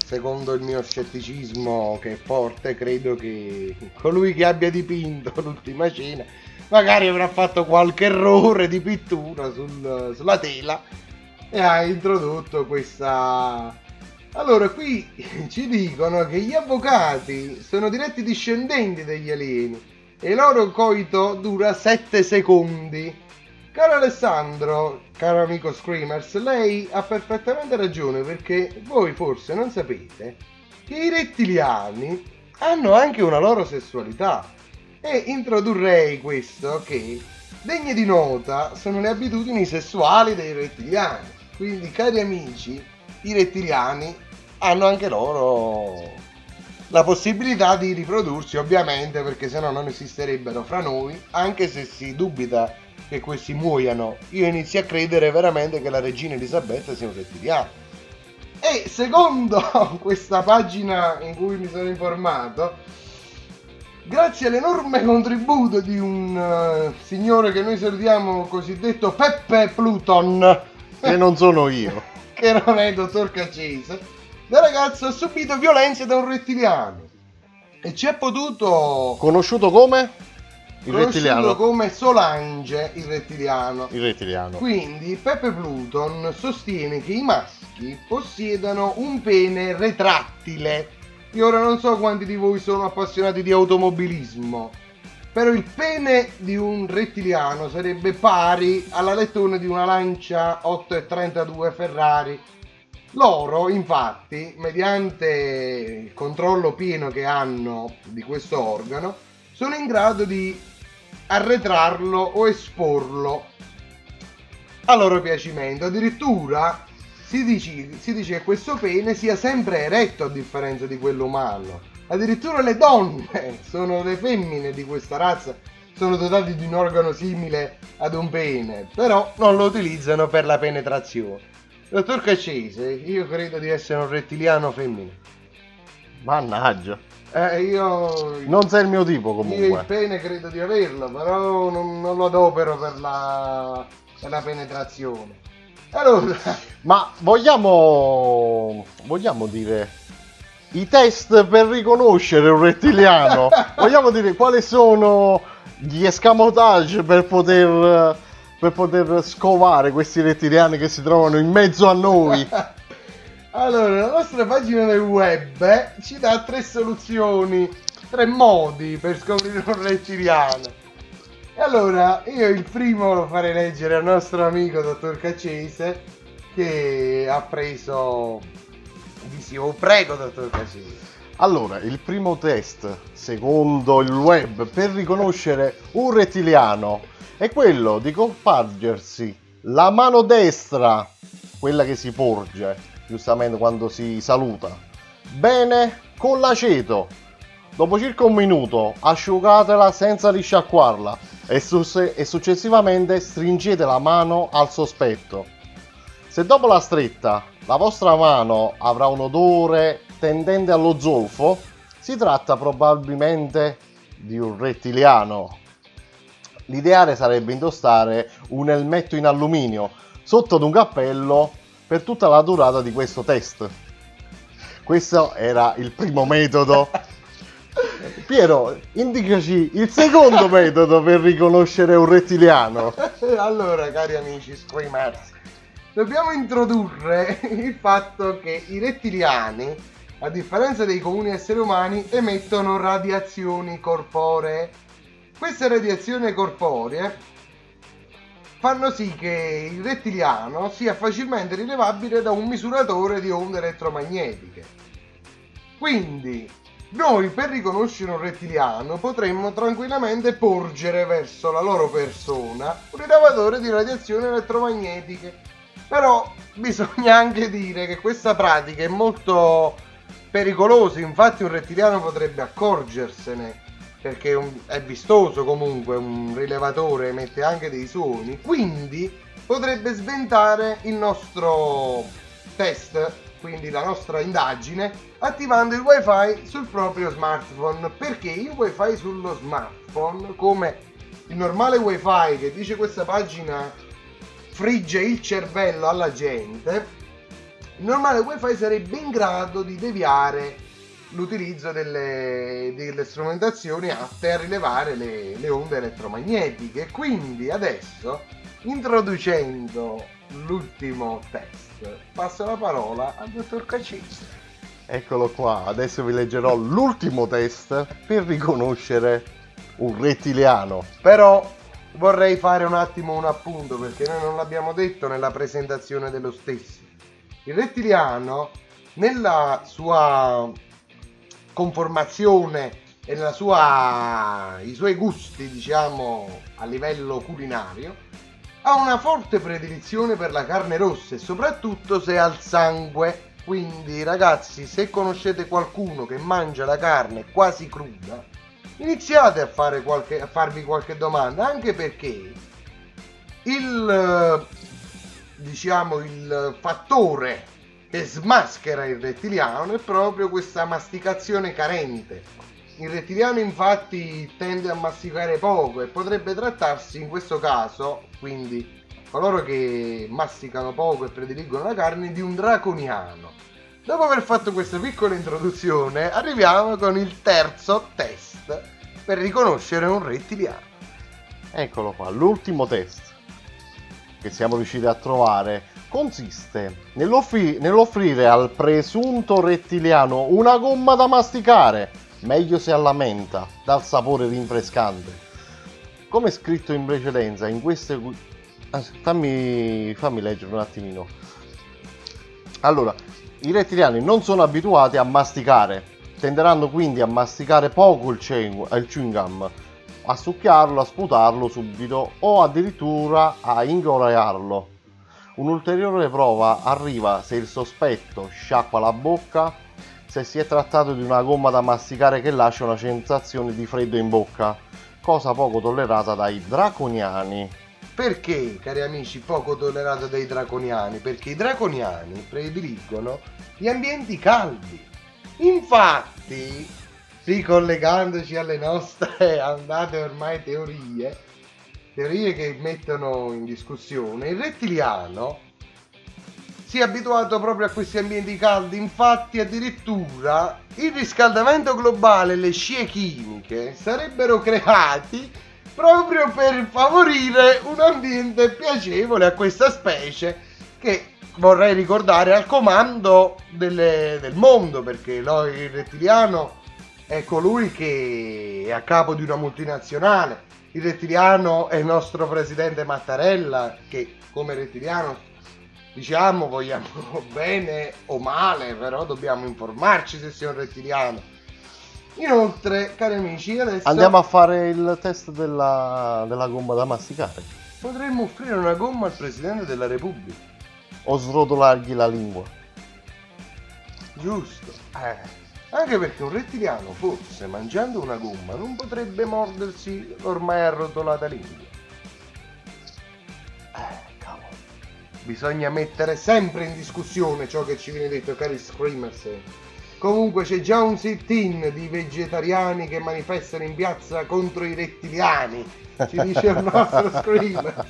[SPEAKER 6] secondo il mio scetticismo che è forte, credo che colui che abbia dipinto l'ultima cena magari avrà fatto qualche errore di pittura sul- sulla tela e ha introdotto questa... Allora, qui ci dicono che gli avvocati sono diretti discendenti degli alieni e il loro coito dura 7 secondi. Caro Alessandro, caro amico Screamers, lei ha perfettamente ragione perché voi forse non sapete che i rettiliani hanno anche una loro sessualità e introdurrei questo che degne di nota sono le abitudini sessuali dei rettiliani. Quindi, cari amici, i rettiliani hanno anche loro la possibilità di riprodursi, ovviamente, perché sennò non esisterebbero fra noi, anche se si dubita che questi muoiano. Io inizio a credere veramente che la regina Elisabetta sia un rettiliano. E secondo questa pagina in cui mi sono informato, grazie all'enorme contributo di un eh, signore che noi salutiamo, cosiddetto Peppe Pluton,
[SPEAKER 7] Che non sono io.
[SPEAKER 6] che non è il dottor Cacese, il ragazzo ha subito violenze da un rettiliano e ci è potuto
[SPEAKER 7] Conosciuto come? Il
[SPEAKER 6] conosciuto
[SPEAKER 7] rettiliano.
[SPEAKER 6] come Solange il rettiliano.
[SPEAKER 7] Il rettiliano.
[SPEAKER 6] Quindi Peppe Pluton sostiene che i maschi possiedano un pene retrattile. Io ora non so quanti di voi sono appassionati di automobilismo, però il pene di un rettiliano sarebbe pari all'alettone di una Lancia 832 Ferrari. Loro, infatti, mediante il controllo pieno che hanno di questo organo, sono in grado di arretrarlo o esporlo a loro piacimento. Addirittura si dice, si dice che questo pene sia sempre eretto a differenza di quello umano. Addirittura le donne sono le femmine di questa razza, sono dotate di un organo simile ad un pene, però non lo utilizzano per la penetrazione. Dottor Caccese, io credo di essere un rettiliano femmine.
[SPEAKER 7] Mannaggia.
[SPEAKER 6] Eh, io...
[SPEAKER 7] Non sei il mio tipo
[SPEAKER 6] Io il
[SPEAKER 7] comunque.
[SPEAKER 6] pene credo di averlo, però non, non lo adopero per la, per la penetrazione. Allora,
[SPEAKER 7] Ma vogliamo. Vogliamo dire. I test per riconoscere un rettiliano. vogliamo dire quali sono gli escamotage per poter. Per poter scovare questi rettiliani che si trovano in mezzo a noi.
[SPEAKER 6] allora, la nostra pagina del web eh, ci dà tre soluzioni, tre modi per scoprire un rettiliano. E allora, io il primo lo farei leggere al nostro amico dottor Caccese che ha preso visione. Prego, dottor Caccese.
[SPEAKER 7] Allora, il primo test, secondo il web, per riconoscere un rettiliano è quello di compargersi la mano destra, quella che si porge, giustamente quando si saluta, bene con l'aceto. Dopo circa un minuto asciugatela senza risciacquarla e, su- e successivamente stringete la mano al sospetto. Se dopo la stretta la vostra mano avrà un odore tendente allo zolfo, si tratta probabilmente di un rettiliano. L'ideale sarebbe indossare un elmetto in alluminio sotto ad un cappello per tutta la durata di questo test. Questo era il primo metodo. Piero, indicaci il secondo metodo per riconoscere un rettiliano.
[SPEAKER 6] allora, cari amici screamers, dobbiamo introdurre il fatto che i rettiliani, a differenza dei comuni esseri umani, emettono radiazioni corporee. Queste radiazioni corporee fanno sì che il rettiliano sia facilmente rilevabile da un misuratore di onde elettromagnetiche. Quindi, noi per riconoscere un rettiliano potremmo tranquillamente porgere verso la loro persona un rilevatore di radiazioni elettromagnetiche. Però bisogna anche dire che questa pratica è molto pericolosa, infatti un rettiliano potrebbe accorgersene perché è, vistoso comunque, un rilevatore emette anche dei suoni, quindi potrebbe sventare il nostro test, quindi la nostra indagine, attivando il wifi sul proprio smartphone, perché il wifi sullo smartphone, come il normale wifi che dice questa pagina frigge il cervello alla gente, il normale wifi sarebbe in grado di deviare l'utilizzo delle, delle strumentazioni atte a rilevare le, le onde elettromagnetiche. Quindi adesso, introducendo l'ultimo test, passo la parola al dottor Cacese.
[SPEAKER 7] Eccolo qua, adesso vi leggerò l'ultimo test per riconoscere un rettiliano.
[SPEAKER 6] Però vorrei fare un attimo un appunto perché noi non l'abbiamo detto nella presentazione dello stesso. Il rettiliano, nella sua conformazione e sua, i suoi gusti, diciamo, a livello culinario, ha una forte predilizione per la carne rossa e soprattutto se ha il sangue. Quindi ragazzi, se conoscete qualcuno che mangia la carne quasi cruda, iniziate a, fare qualche, a farvi qualche domanda, anche perché il, eh, diciamo, il fattore che smaschera il rettiliano è proprio questa masticazione carente. Il rettiliano infatti tende a masticare poco e potrebbe trattarsi in questo caso, quindi coloro che masticano poco e prediligono la carne, di un draconiano. Dopo aver fatto questa piccola introduzione, arriviamo con il terzo test per riconoscere un rettiliano.
[SPEAKER 7] Eccolo qua, l'ultimo test che siamo riusciti a trovare consiste nell'offri- nell'offrire al presunto rettiliano una gomma da masticare, meglio se alla menta, dal sapore rinfrescante. Come scritto in precedenza, in queste... ah, Fammi, fammi leggere un attimino. Allora, i rettiliani non sono abituati a masticare, tenderanno quindi a masticare poco il chewing, gum, a succhiarlo, a sputarlo subito o addirittura a ingoiarlo. Un'ulteriore prova arriva se il sospetto sciacqua la bocca, se si è trattato di una gomma da masticare che lascia una sensazione di freddo in bocca, cosa poco tollerata dai draconiani.
[SPEAKER 6] Perché, cari amici, poco tollerato dai draconiani? Perché i draconiani prediligono gli ambienti caldi. Infatti, ricollegandoci alle nostre andate ormai teorie, teorie che mettono in discussione, il rettiliano si è abituato proprio a questi ambienti caldi, infatti addirittura il riscaldamento globale e le scie chimiche sarebbero creati proprio per favorire un ambiente piacevole a questa specie che vorrei ricordare al comando delle- del mondo perché lo- il rettiliano è colui che è a capo di una multinazionale. Il rettiliano è il nostro presidente Mattarella che come rettiliano diciamo vogliamo bene o male però dobbiamo informarci se sia un rettiliano. Inoltre cari amici adesso
[SPEAKER 7] Andiamo a fare il test della, della gomma da masticare.
[SPEAKER 6] potremmo offrire una gomma al presidente della repubblica
[SPEAKER 7] o srotolargli la lingua.
[SPEAKER 6] Giusto. Eh. Anche perché un rettiliano forse mangiando una gomma non potrebbe mordersi l'ormai arrotolata lingua. Eh, cavolo. Bisogna mettere sempre in discussione ciò che ci viene detto, cari screamers. Comunque c'è già un sit-in di vegetariani che manifestano in piazza contro i rettiliani, ci dice il nostro screamer.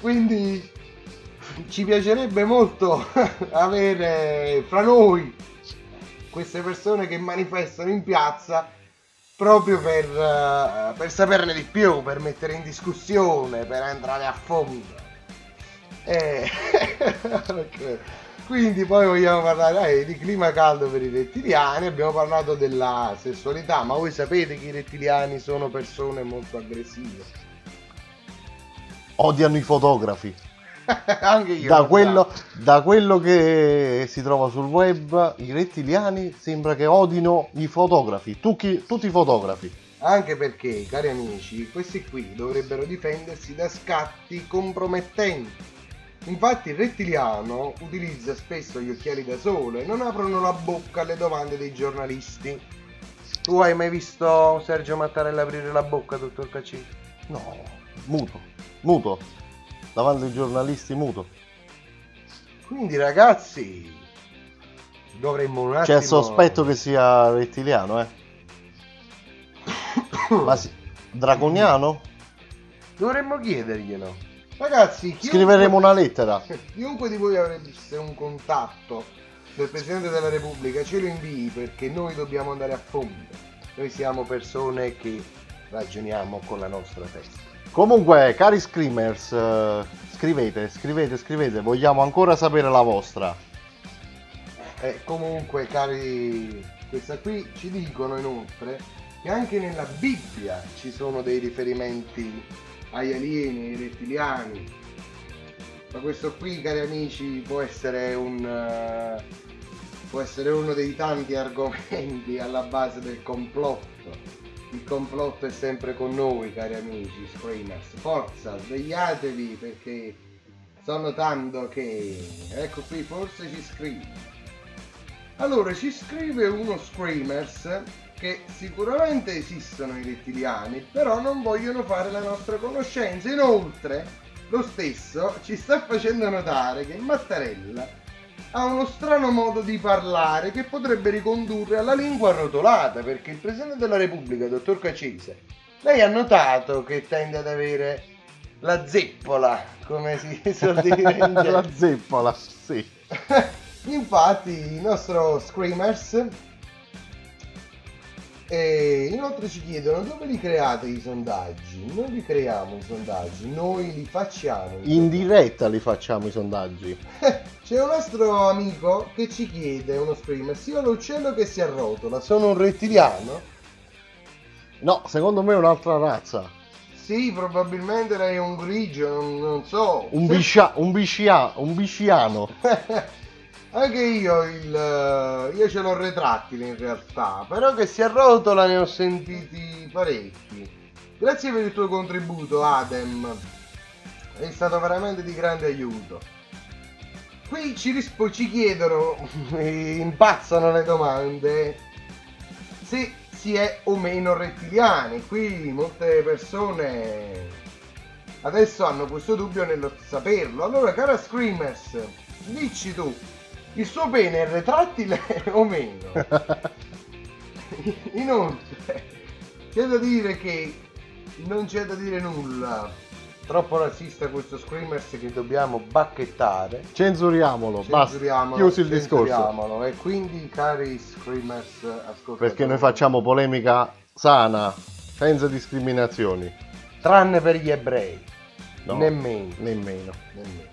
[SPEAKER 6] Quindi ci piacerebbe molto avere fra noi queste persone che manifestano in piazza proprio per, eh, per saperne di più, per mettere in discussione, per entrare a fondo. Eh, ok. Quindi poi vogliamo parlare eh, di clima caldo per i rettiliani, abbiamo parlato della sessualità, ma voi sapete che i rettiliani sono persone molto aggressive.
[SPEAKER 7] Odiano i fotografi.
[SPEAKER 6] Anche io.
[SPEAKER 7] Da
[SPEAKER 6] lo
[SPEAKER 7] quello, da quello che si trova sul web, i rettiliani sembra che odino i fotografi, tutti, tutti i fotografi.
[SPEAKER 6] Anche perché, cari amici, questi qui dovrebbero difendersi da scatti compromettenti. Infatti il rettiliano utilizza spesso gli occhiali da sole e non aprono la bocca alle domande dei giornalisti. Tu hai mai visto Sergio Mattarella aprire la bocca, dottor Cacci?
[SPEAKER 7] No, muto, muto. Davanti ai giornalisti muto.
[SPEAKER 6] Quindi ragazzi, dovremmo un attimo...
[SPEAKER 7] C'è il sospetto che sia rettiliano, eh. Ma si- draconiano?
[SPEAKER 6] Dovremmo chiederglielo. Ragazzi, chiunque...
[SPEAKER 7] Scriveremo una lettera.
[SPEAKER 6] Chiunque di voi avesse un contatto del Presidente della Repubblica ce lo invii perché noi dobbiamo andare a fondo. Noi siamo persone che ragioniamo con la nostra testa.
[SPEAKER 7] Comunque, cari screamers, eh, scrivete, scrivete, scrivete, vogliamo ancora sapere la vostra.
[SPEAKER 6] E comunque, cari, questa qui ci dicono inoltre che anche nella Bibbia ci sono dei riferimenti agli alieni, ai rettiliani. Ma questo qui, cari amici, può essere un eh, può essere uno dei tanti argomenti alla base del complotto. Il complotto è sempre con noi, cari amici Screamers. Forza, svegliatevi perché sto notando che ecco qui forse ci scrive. Allora ci scrive uno Screamers che sicuramente esistono i rettiliani, però non vogliono fare la nostra conoscenza. Inoltre, lo stesso ci sta facendo notare che Mattarella ha uno strano modo di parlare che potrebbe ricondurre alla lingua arrotolata, perché il Presidente della Repubblica, dottor Cacese, lei ha notato che tende ad avere la zeppola, come si suol dire in
[SPEAKER 7] la zeppola, sì.
[SPEAKER 6] Infatti il nostro Screamers e inoltre ci chiedono dove li create i sondaggi? Noi li creiamo i sondaggi, noi li facciamo.
[SPEAKER 7] In diretta li facciamo i sondaggi.
[SPEAKER 6] C'è un nostro amico che ci chiede, uno screamer, io l'uccello che si arrotola, sono un rettiliano?
[SPEAKER 7] No, secondo me è un'altra razza.
[SPEAKER 6] Sì, probabilmente lei è un grigio, non, non so.
[SPEAKER 7] Un, biscia- un, biscia- un bisciano.
[SPEAKER 6] Anche io, il, eh, io ce l'ho retrattile in realtà, però che si arrotola ne ho sentiti parecchi. Grazie per il tuo contributo, Adem. è stato veramente di grande aiuto. Qui ci, rispo- ci chiedono, impazzano le domande, se si è o meno rettiliani. Qui molte persone adesso hanno questo dubbio nello saperlo. Allora, cara Screamers, dici tu, il suo pene è retrattile o meno? Inoltre, c'è da dire che non c'è da dire nulla. Troppo razzista questo Screamers che dobbiamo bacchettare.
[SPEAKER 7] Censuriamolo, basta.
[SPEAKER 6] Censuriamolo,
[SPEAKER 7] Chiuso il discorso.
[SPEAKER 6] censuriamolo. E quindi, cari Screamers, ascoltatori,
[SPEAKER 7] Perché noi facciamo polemica sana, senza discriminazioni.
[SPEAKER 6] tranne per gli ebrei,
[SPEAKER 7] No,
[SPEAKER 6] nemmeno.
[SPEAKER 7] Nemmeno.
[SPEAKER 6] nemmeno.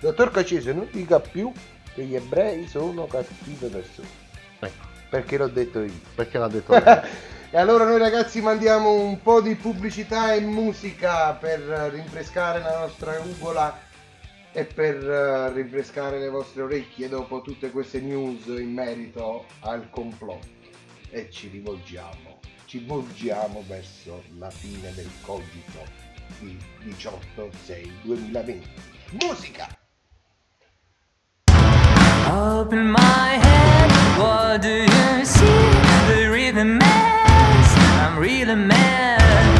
[SPEAKER 6] Dottor Cacese, non dica più che gli ebrei sono cattive persone.
[SPEAKER 7] Ecco.
[SPEAKER 6] Perché l'ho detto io.
[SPEAKER 7] Perché l'ha detto lei?
[SPEAKER 6] E allora noi ragazzi mandiamo un po' di pubblicità e musica per rinfrescare la nostra ugola e per eh, rinfrescare le vostre orecchie dopo tutte queste news in merito al complotto. E ci rivolgiamo, ci volgiamo verso la fine del cogito di 18-6-2020. Musica!
[SPEAKER 2] Up in my head, what do you see? The rhythm I'm really mad.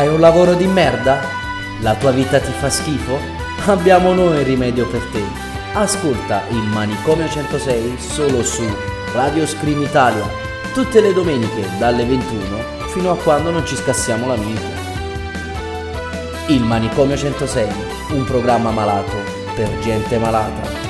[SPEAKER 10] Hai un lavoro di merda? La tua vita ti fa schifo? Abbiamo noi il rimedio per te. Ascolta il Manicomio 106 solo su Radio Scream Italia, tutte le domeniche dalle 21 fino a quando non ci scassiamo la minchia. Il Manicomio 106, un programma malato per gente malata.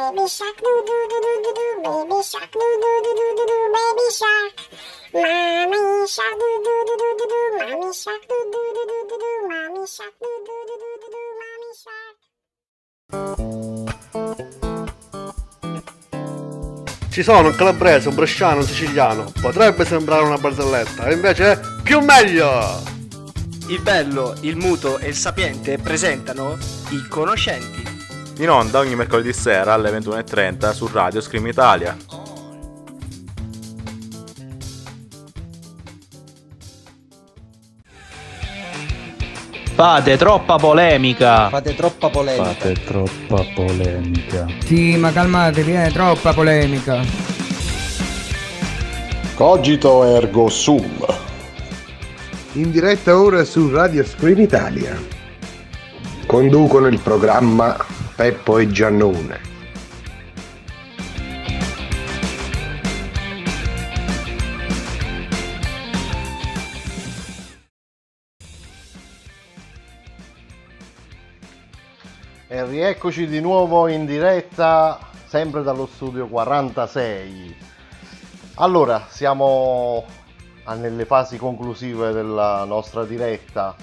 [SPEAKER 12] Baby shark doo doo doo doo doo doo, baby shark doo doo doo doo doo doo, baby shark. Mommy shark doo doo doo doo doo doo, mommy shark doo doo doo doo doo doo, mommy shark doo doo doo doo doo doo, mommy shark.
[SPEAKER 13] Ci sono un calabrese, un bresciano, un siciliano. Potrebbe sembrare una barzelletta, e invece è più meglio!
[SPEAKER 14] Il bello, il muto e il sapiente presentano I Conoscenti.
[SPEAKER 15] In onda ogni mercoledì sera alle 21.30 su Radio Scream Italia.
[SPEAKER 1] Fate troppa polemica.
[SPEAKER 16] Fate troppa polemica.
[SPEAKER 3] Fate troppa polemica.
[SPEAKER 4] Sì, ma calmatevi, è troppa polemica.
[SPEAKER 5] Cogito ergo sum.
[SPEAKER 6] In diretta ora su Radio Screen Italia. Conducono il programma Peppo e Giannone.
[SPEAKER 7] E rieccoci di nuovo in diretta, sempre dallo studio 46. Allora, siamo nelle fasi conclusive della nostra diretta.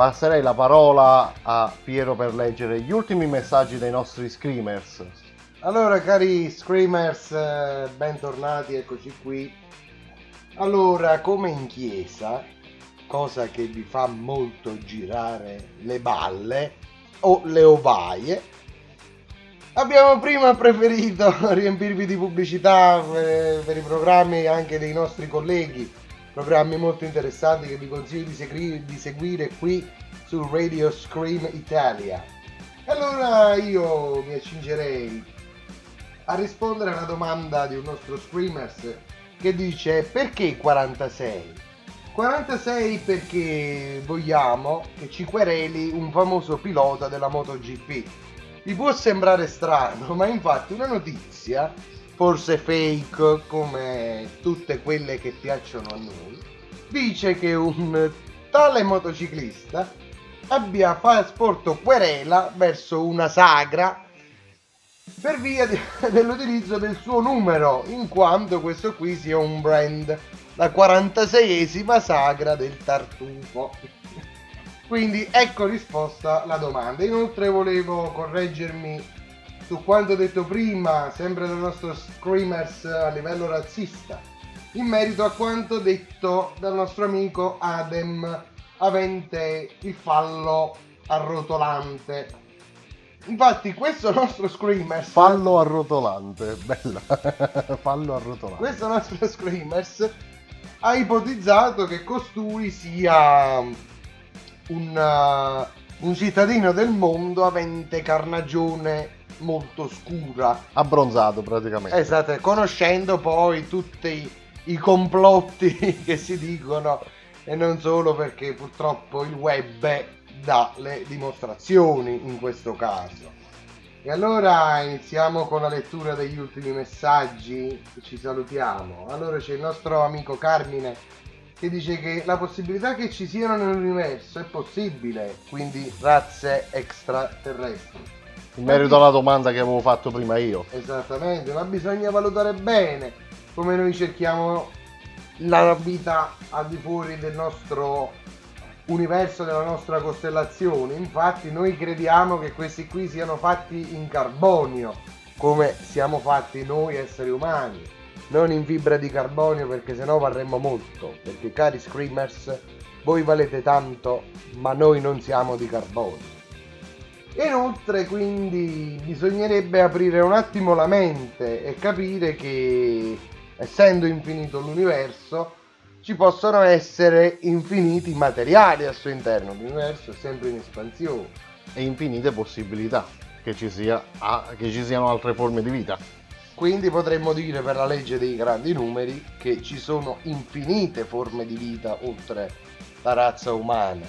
[SPEAKER 7] Passerei la parola a Piero per leggere gli ultimi messaggi dei nostri screamers.
[SPEAKER 6] Allora, cari screamers, eh, bentornati, eccoci qui. Allora, come in chiesa, cosa che vi fa molto girare le balle o le ovaie, abbiamo prima preferito riempirvi di pubblicità per, per i programmi anche dei nostri colleghi, programmi molto interessanti che vi consiglio di, segui- di seguire qui su Radio Scream Italia. Allora io mi accingerei a rispondere alla domanda di un nostro screamers che dice perché 46? 46 perché vogliamo che ci quereli un famoso pilota della MotoGP. Vi può sembrare strano, ma infatti una notizia, forse fake come tutte quelle che piacciono a noi, dice che un tale motociclista abbia sporto querela verso una sagra per via di- dell'utilizzo del suo numero, in quanto questo qui sia un brand, la 46esima sagra del tartufo. Quindi ecco risposta alla domanda. Inoltre volevo correggermi su quanto detto prima, sempre dal nostro Screamers a livello razzista, in merito a quanto detto dal nostro amico Adem avente il fallo arrotolante. Infatti questo nostro Screamers
[SPEAKER 7] Fallo arrotolante, bella. Fallo arrotolante.
[SPEAKER 6] questo nostro Screamers ha ipotizzato che costui sia un, uh, un cittadino del mondo avente carnagione molto scura.
[SPEAKER 7] Abbronzato praticamente.
[SPEAKER 6] Esatto, conoscendo poi tutti i complotti che si dicono e non solo perché purtroppo il web dà le dimostrazioni in questo caso. E allora iniziamo con la lettura degli ultimi messaggi, ci salutiamo. Allora c'è il nostro amico Carmine che dice che la possibilità che ci siano nell'universo è possibile, quindi razze extraterrestri.
[SPEAKER 7] In merito alla domanda che avevo fatto prima io.
[SPEAKER 6] Esattamente, ma bisogna valutare bene come noi cerchiamo la vita al di fuori del nostro universo, della nostra costellazione. Infatti noi crediamo che questi qui siano fatti in carbonio, come siamo fatti noi esseri umani, non in fibra di carbonio perché sennò varremmo molto, perché cari screamers, voi valete tanto, ma noi non siamo di carbonio. Inoltre quindi bisognerebbe aprire un attimo la mente e capire che essendo infinito l'universo ci possono essere infiniti materiali al suo interno, l'universo è sempre in espansione.
[SPEAKER 7] E infinite possibilità che ci, sia, che ci siano altre forme di vita.
[SPEAKER 6] Quindi potremmo dire per la legge dei grandi numeri che ci sono infinite forme di vita oltre la razza umana.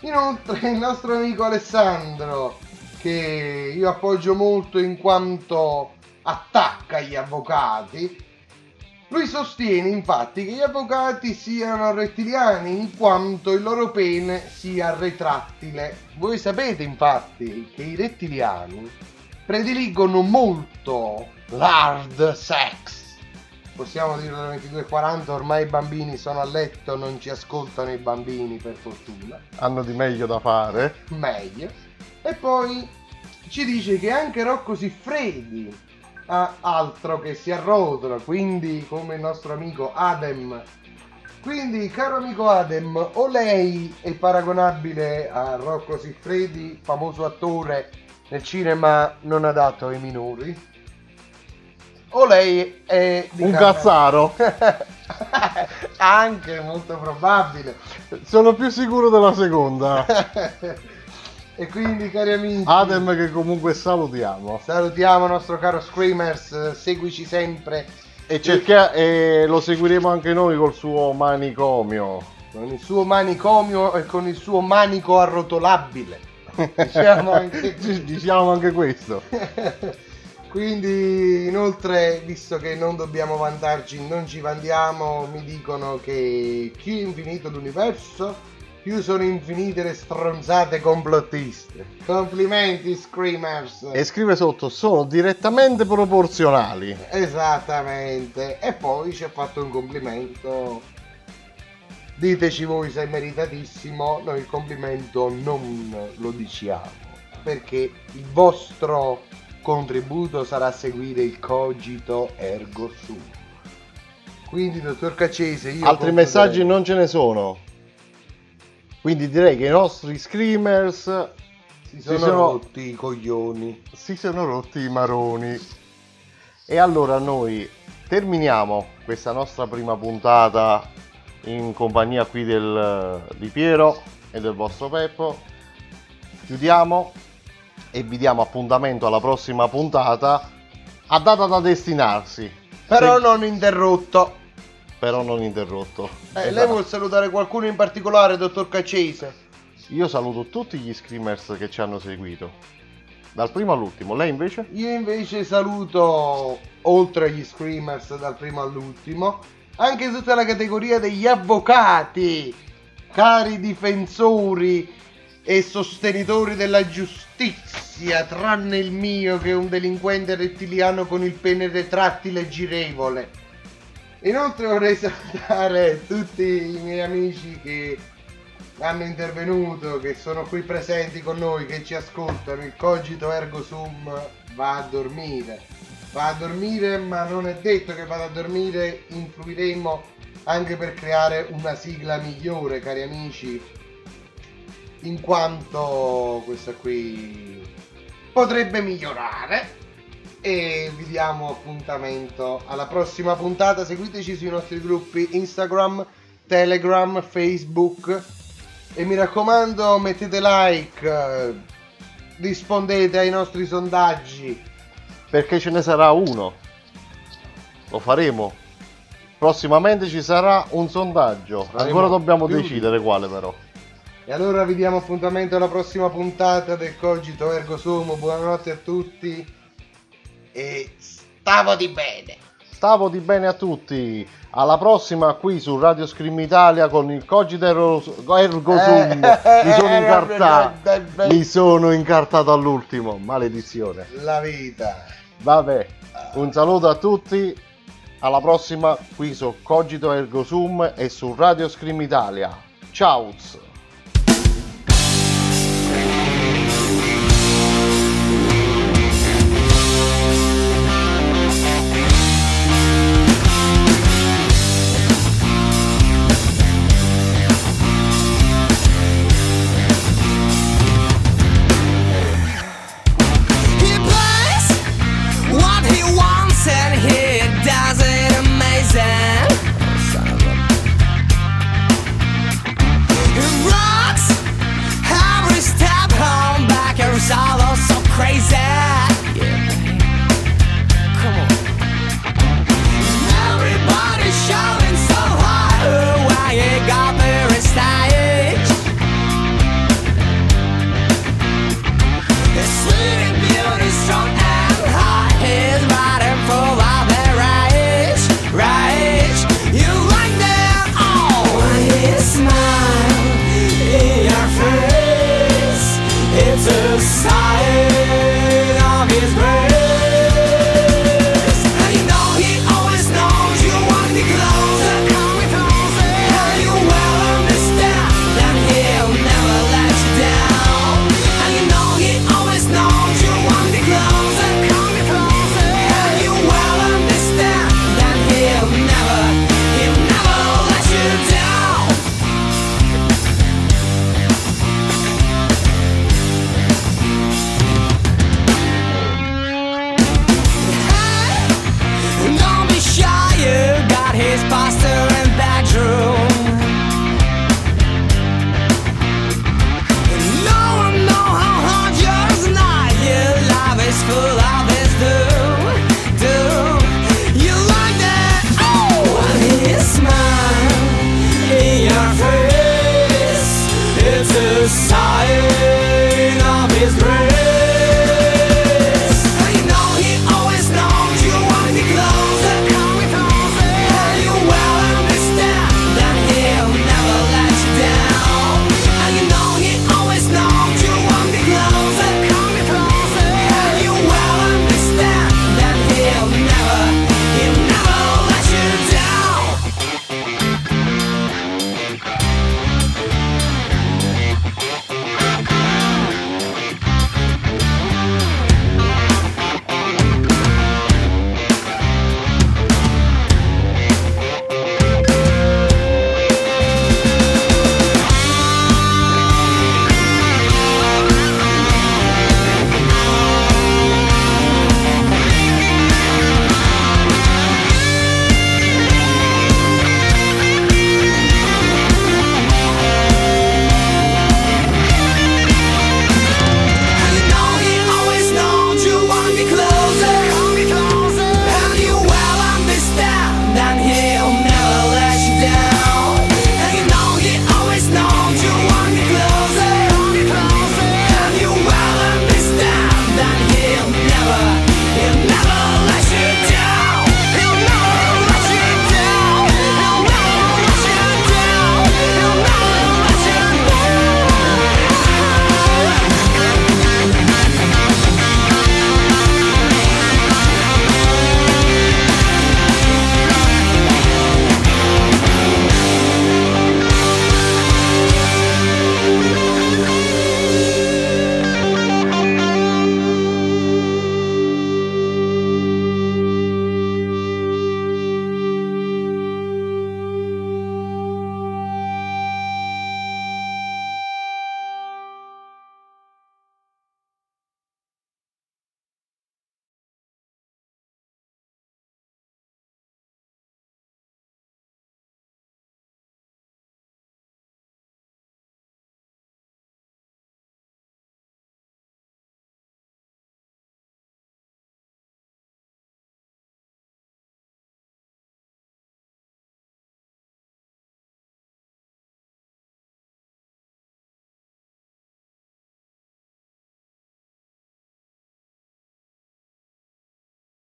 [SPEAKER 6] Inoltre il nostro amico Alessandro, che io appoggio molto in quanto attacca gli avvocati, lui sostiene infatti che gli avvocati siano rettiliani in quanto il loro pene sia retrattile. Voi sapete infatti che i rettiliani prediligono molto l'hard sex. Possiamo dirlo alle 22.40, ormai i bambini sono a letto, non ci ascoltano i bambini per fortuna.
[SPEAKER 7] Hanno di meglio da fare.
[SPEAKER 6] Meglio. E poi ci dice che anche Rocco Siffredi ha altro che si arrotola, quindi come il nostro amico Adem. Quindi, caro amico Adem, o lei è paragonabile a Rocco Siffredi, famoso attore nel cinema non adatto ai minori, o lei è
[SPEAKER 7] Un cazzaro.
[SPEAKER 6] Anche molto probabile.
[SPEAKER 7] Sono più sicuro della seconda.
[SPEAKER 6] e quindi, cari amici,
[SPEAKER 7] Adem che comunque salutiamo.
[SPEAKER 6] salutiamo il nostro caro Screamers, seguici sempre
[SPEAKER 7] E, cerchia- e lo seguiremo anche noi col suo manicomio.
[SPEAKER 6] con il suo manicomio e con il suo manico arrotolabile. Diciamo anche,
[SPEAKER 7] Diciamo anche questo.
[SPEAKER 6] Quindi, inoltre, visto che non dobbiamo vantarci, non ci vantiamo, mi dicono che più è infinito l'universo, più sono infinite le stronzate complottiste. Complimenti, Screamers!
[SPEAKER 7] E scrive sotto, sono direttamente proporzionali.
[SPEAKER 6] Esattamente. E poi ci ha fatto un complimento. Diteci voi se è meritatissimo, noi il complimento non lo diciamo, perché il vostro contributo sarà seguire il cogito ergo sum. Quindi, dottor Caccese, io
[SPEAKER 7] Altri messaggi non ce ne sono.
[SPEAKER 2] Quindi direi che i nostri screamers
[SPEAKER 6] Si sono rotti i coglioni.
[SPEAKER 2] si sono rotti i maroni. E allora noi terminiamo questa nostra prima puntata in compagnia qui del, di Piero e del vostro Peppo. Chiudiamo e vi diamo appuntamento alla prossima puntata a data da destinarsi.
[SPEAKER 6] Però
[SPEAKER 2] Se-
[SPEAKER 6] non interrotto.
[SPEAKER 2] però non interrotto.
[SPEAKER 6] Eh, lei
[SPEAKER 2] Esatto.
[SPEAKER 6] vuol salutare qualcuno in particolare, dottor Caccese?
[SPEAKER 2] Io saluto tutti gli screamers che ci hanno seguito, dal primo all'ultimo. Lei invece?
[SPEAKER 6] Io invece saluto, oltre agli screamers dal primo all'ultimo, anche tutta la categoria degli avvocati, cari difensori e sostenitori della giustizia, tranne il mio che è un delinquente rettiliano con il pene retrattile girevole. Inoltre vorrei salutare tutti i miei amici che hanno intervenuto, che sono qui presenti con noi, che ci ascoltano. Il cogito ergo sum va a dormire. Va a dormire, ma non è detto che vada a dormire. Influiremo anche per creare una sigla migliore, cari amici. In quanto questa qui potrebbe migliorare. E vi diamo appuntamento alla prossima puntata. Seguiteci sui nostri gruppi Instagram, Telegram, Facebook. E mi raccomando, mettete like, rispondete ai nostri sondaggi.
[SPEAKER 2] Perché ce ne sarà uno. Lo faremo. Prossimamente ci sarà un sondaggio.
[SPEAKER 6] Faremo
[SPEAKER 2] Ancora dobbiamo
[SPEAKER 6] più
[SPEAKER 2] decidere quale però.
[SPEAKER 6] E allora vi diamo appuntamento alla prossima puntata del Cogito Ergo Sumo. Buonanotte a tutti. E stavo di bene.
[SPEAKER 2] Stavo di bene a tutti. Alla prossima qui su Radio Scream Italia con il Cogito Ergo Ergo Sum. Mi sono incartato. Mi sono incartato all'ultimo. Maledizione.
[SPEAKER 6] La vita.
[SPEAKER 2] Vabbè. Un saluto a tutti. Alla prossima qui su Cogito Ergo Sum e su Radio Scream Italia. Ciao.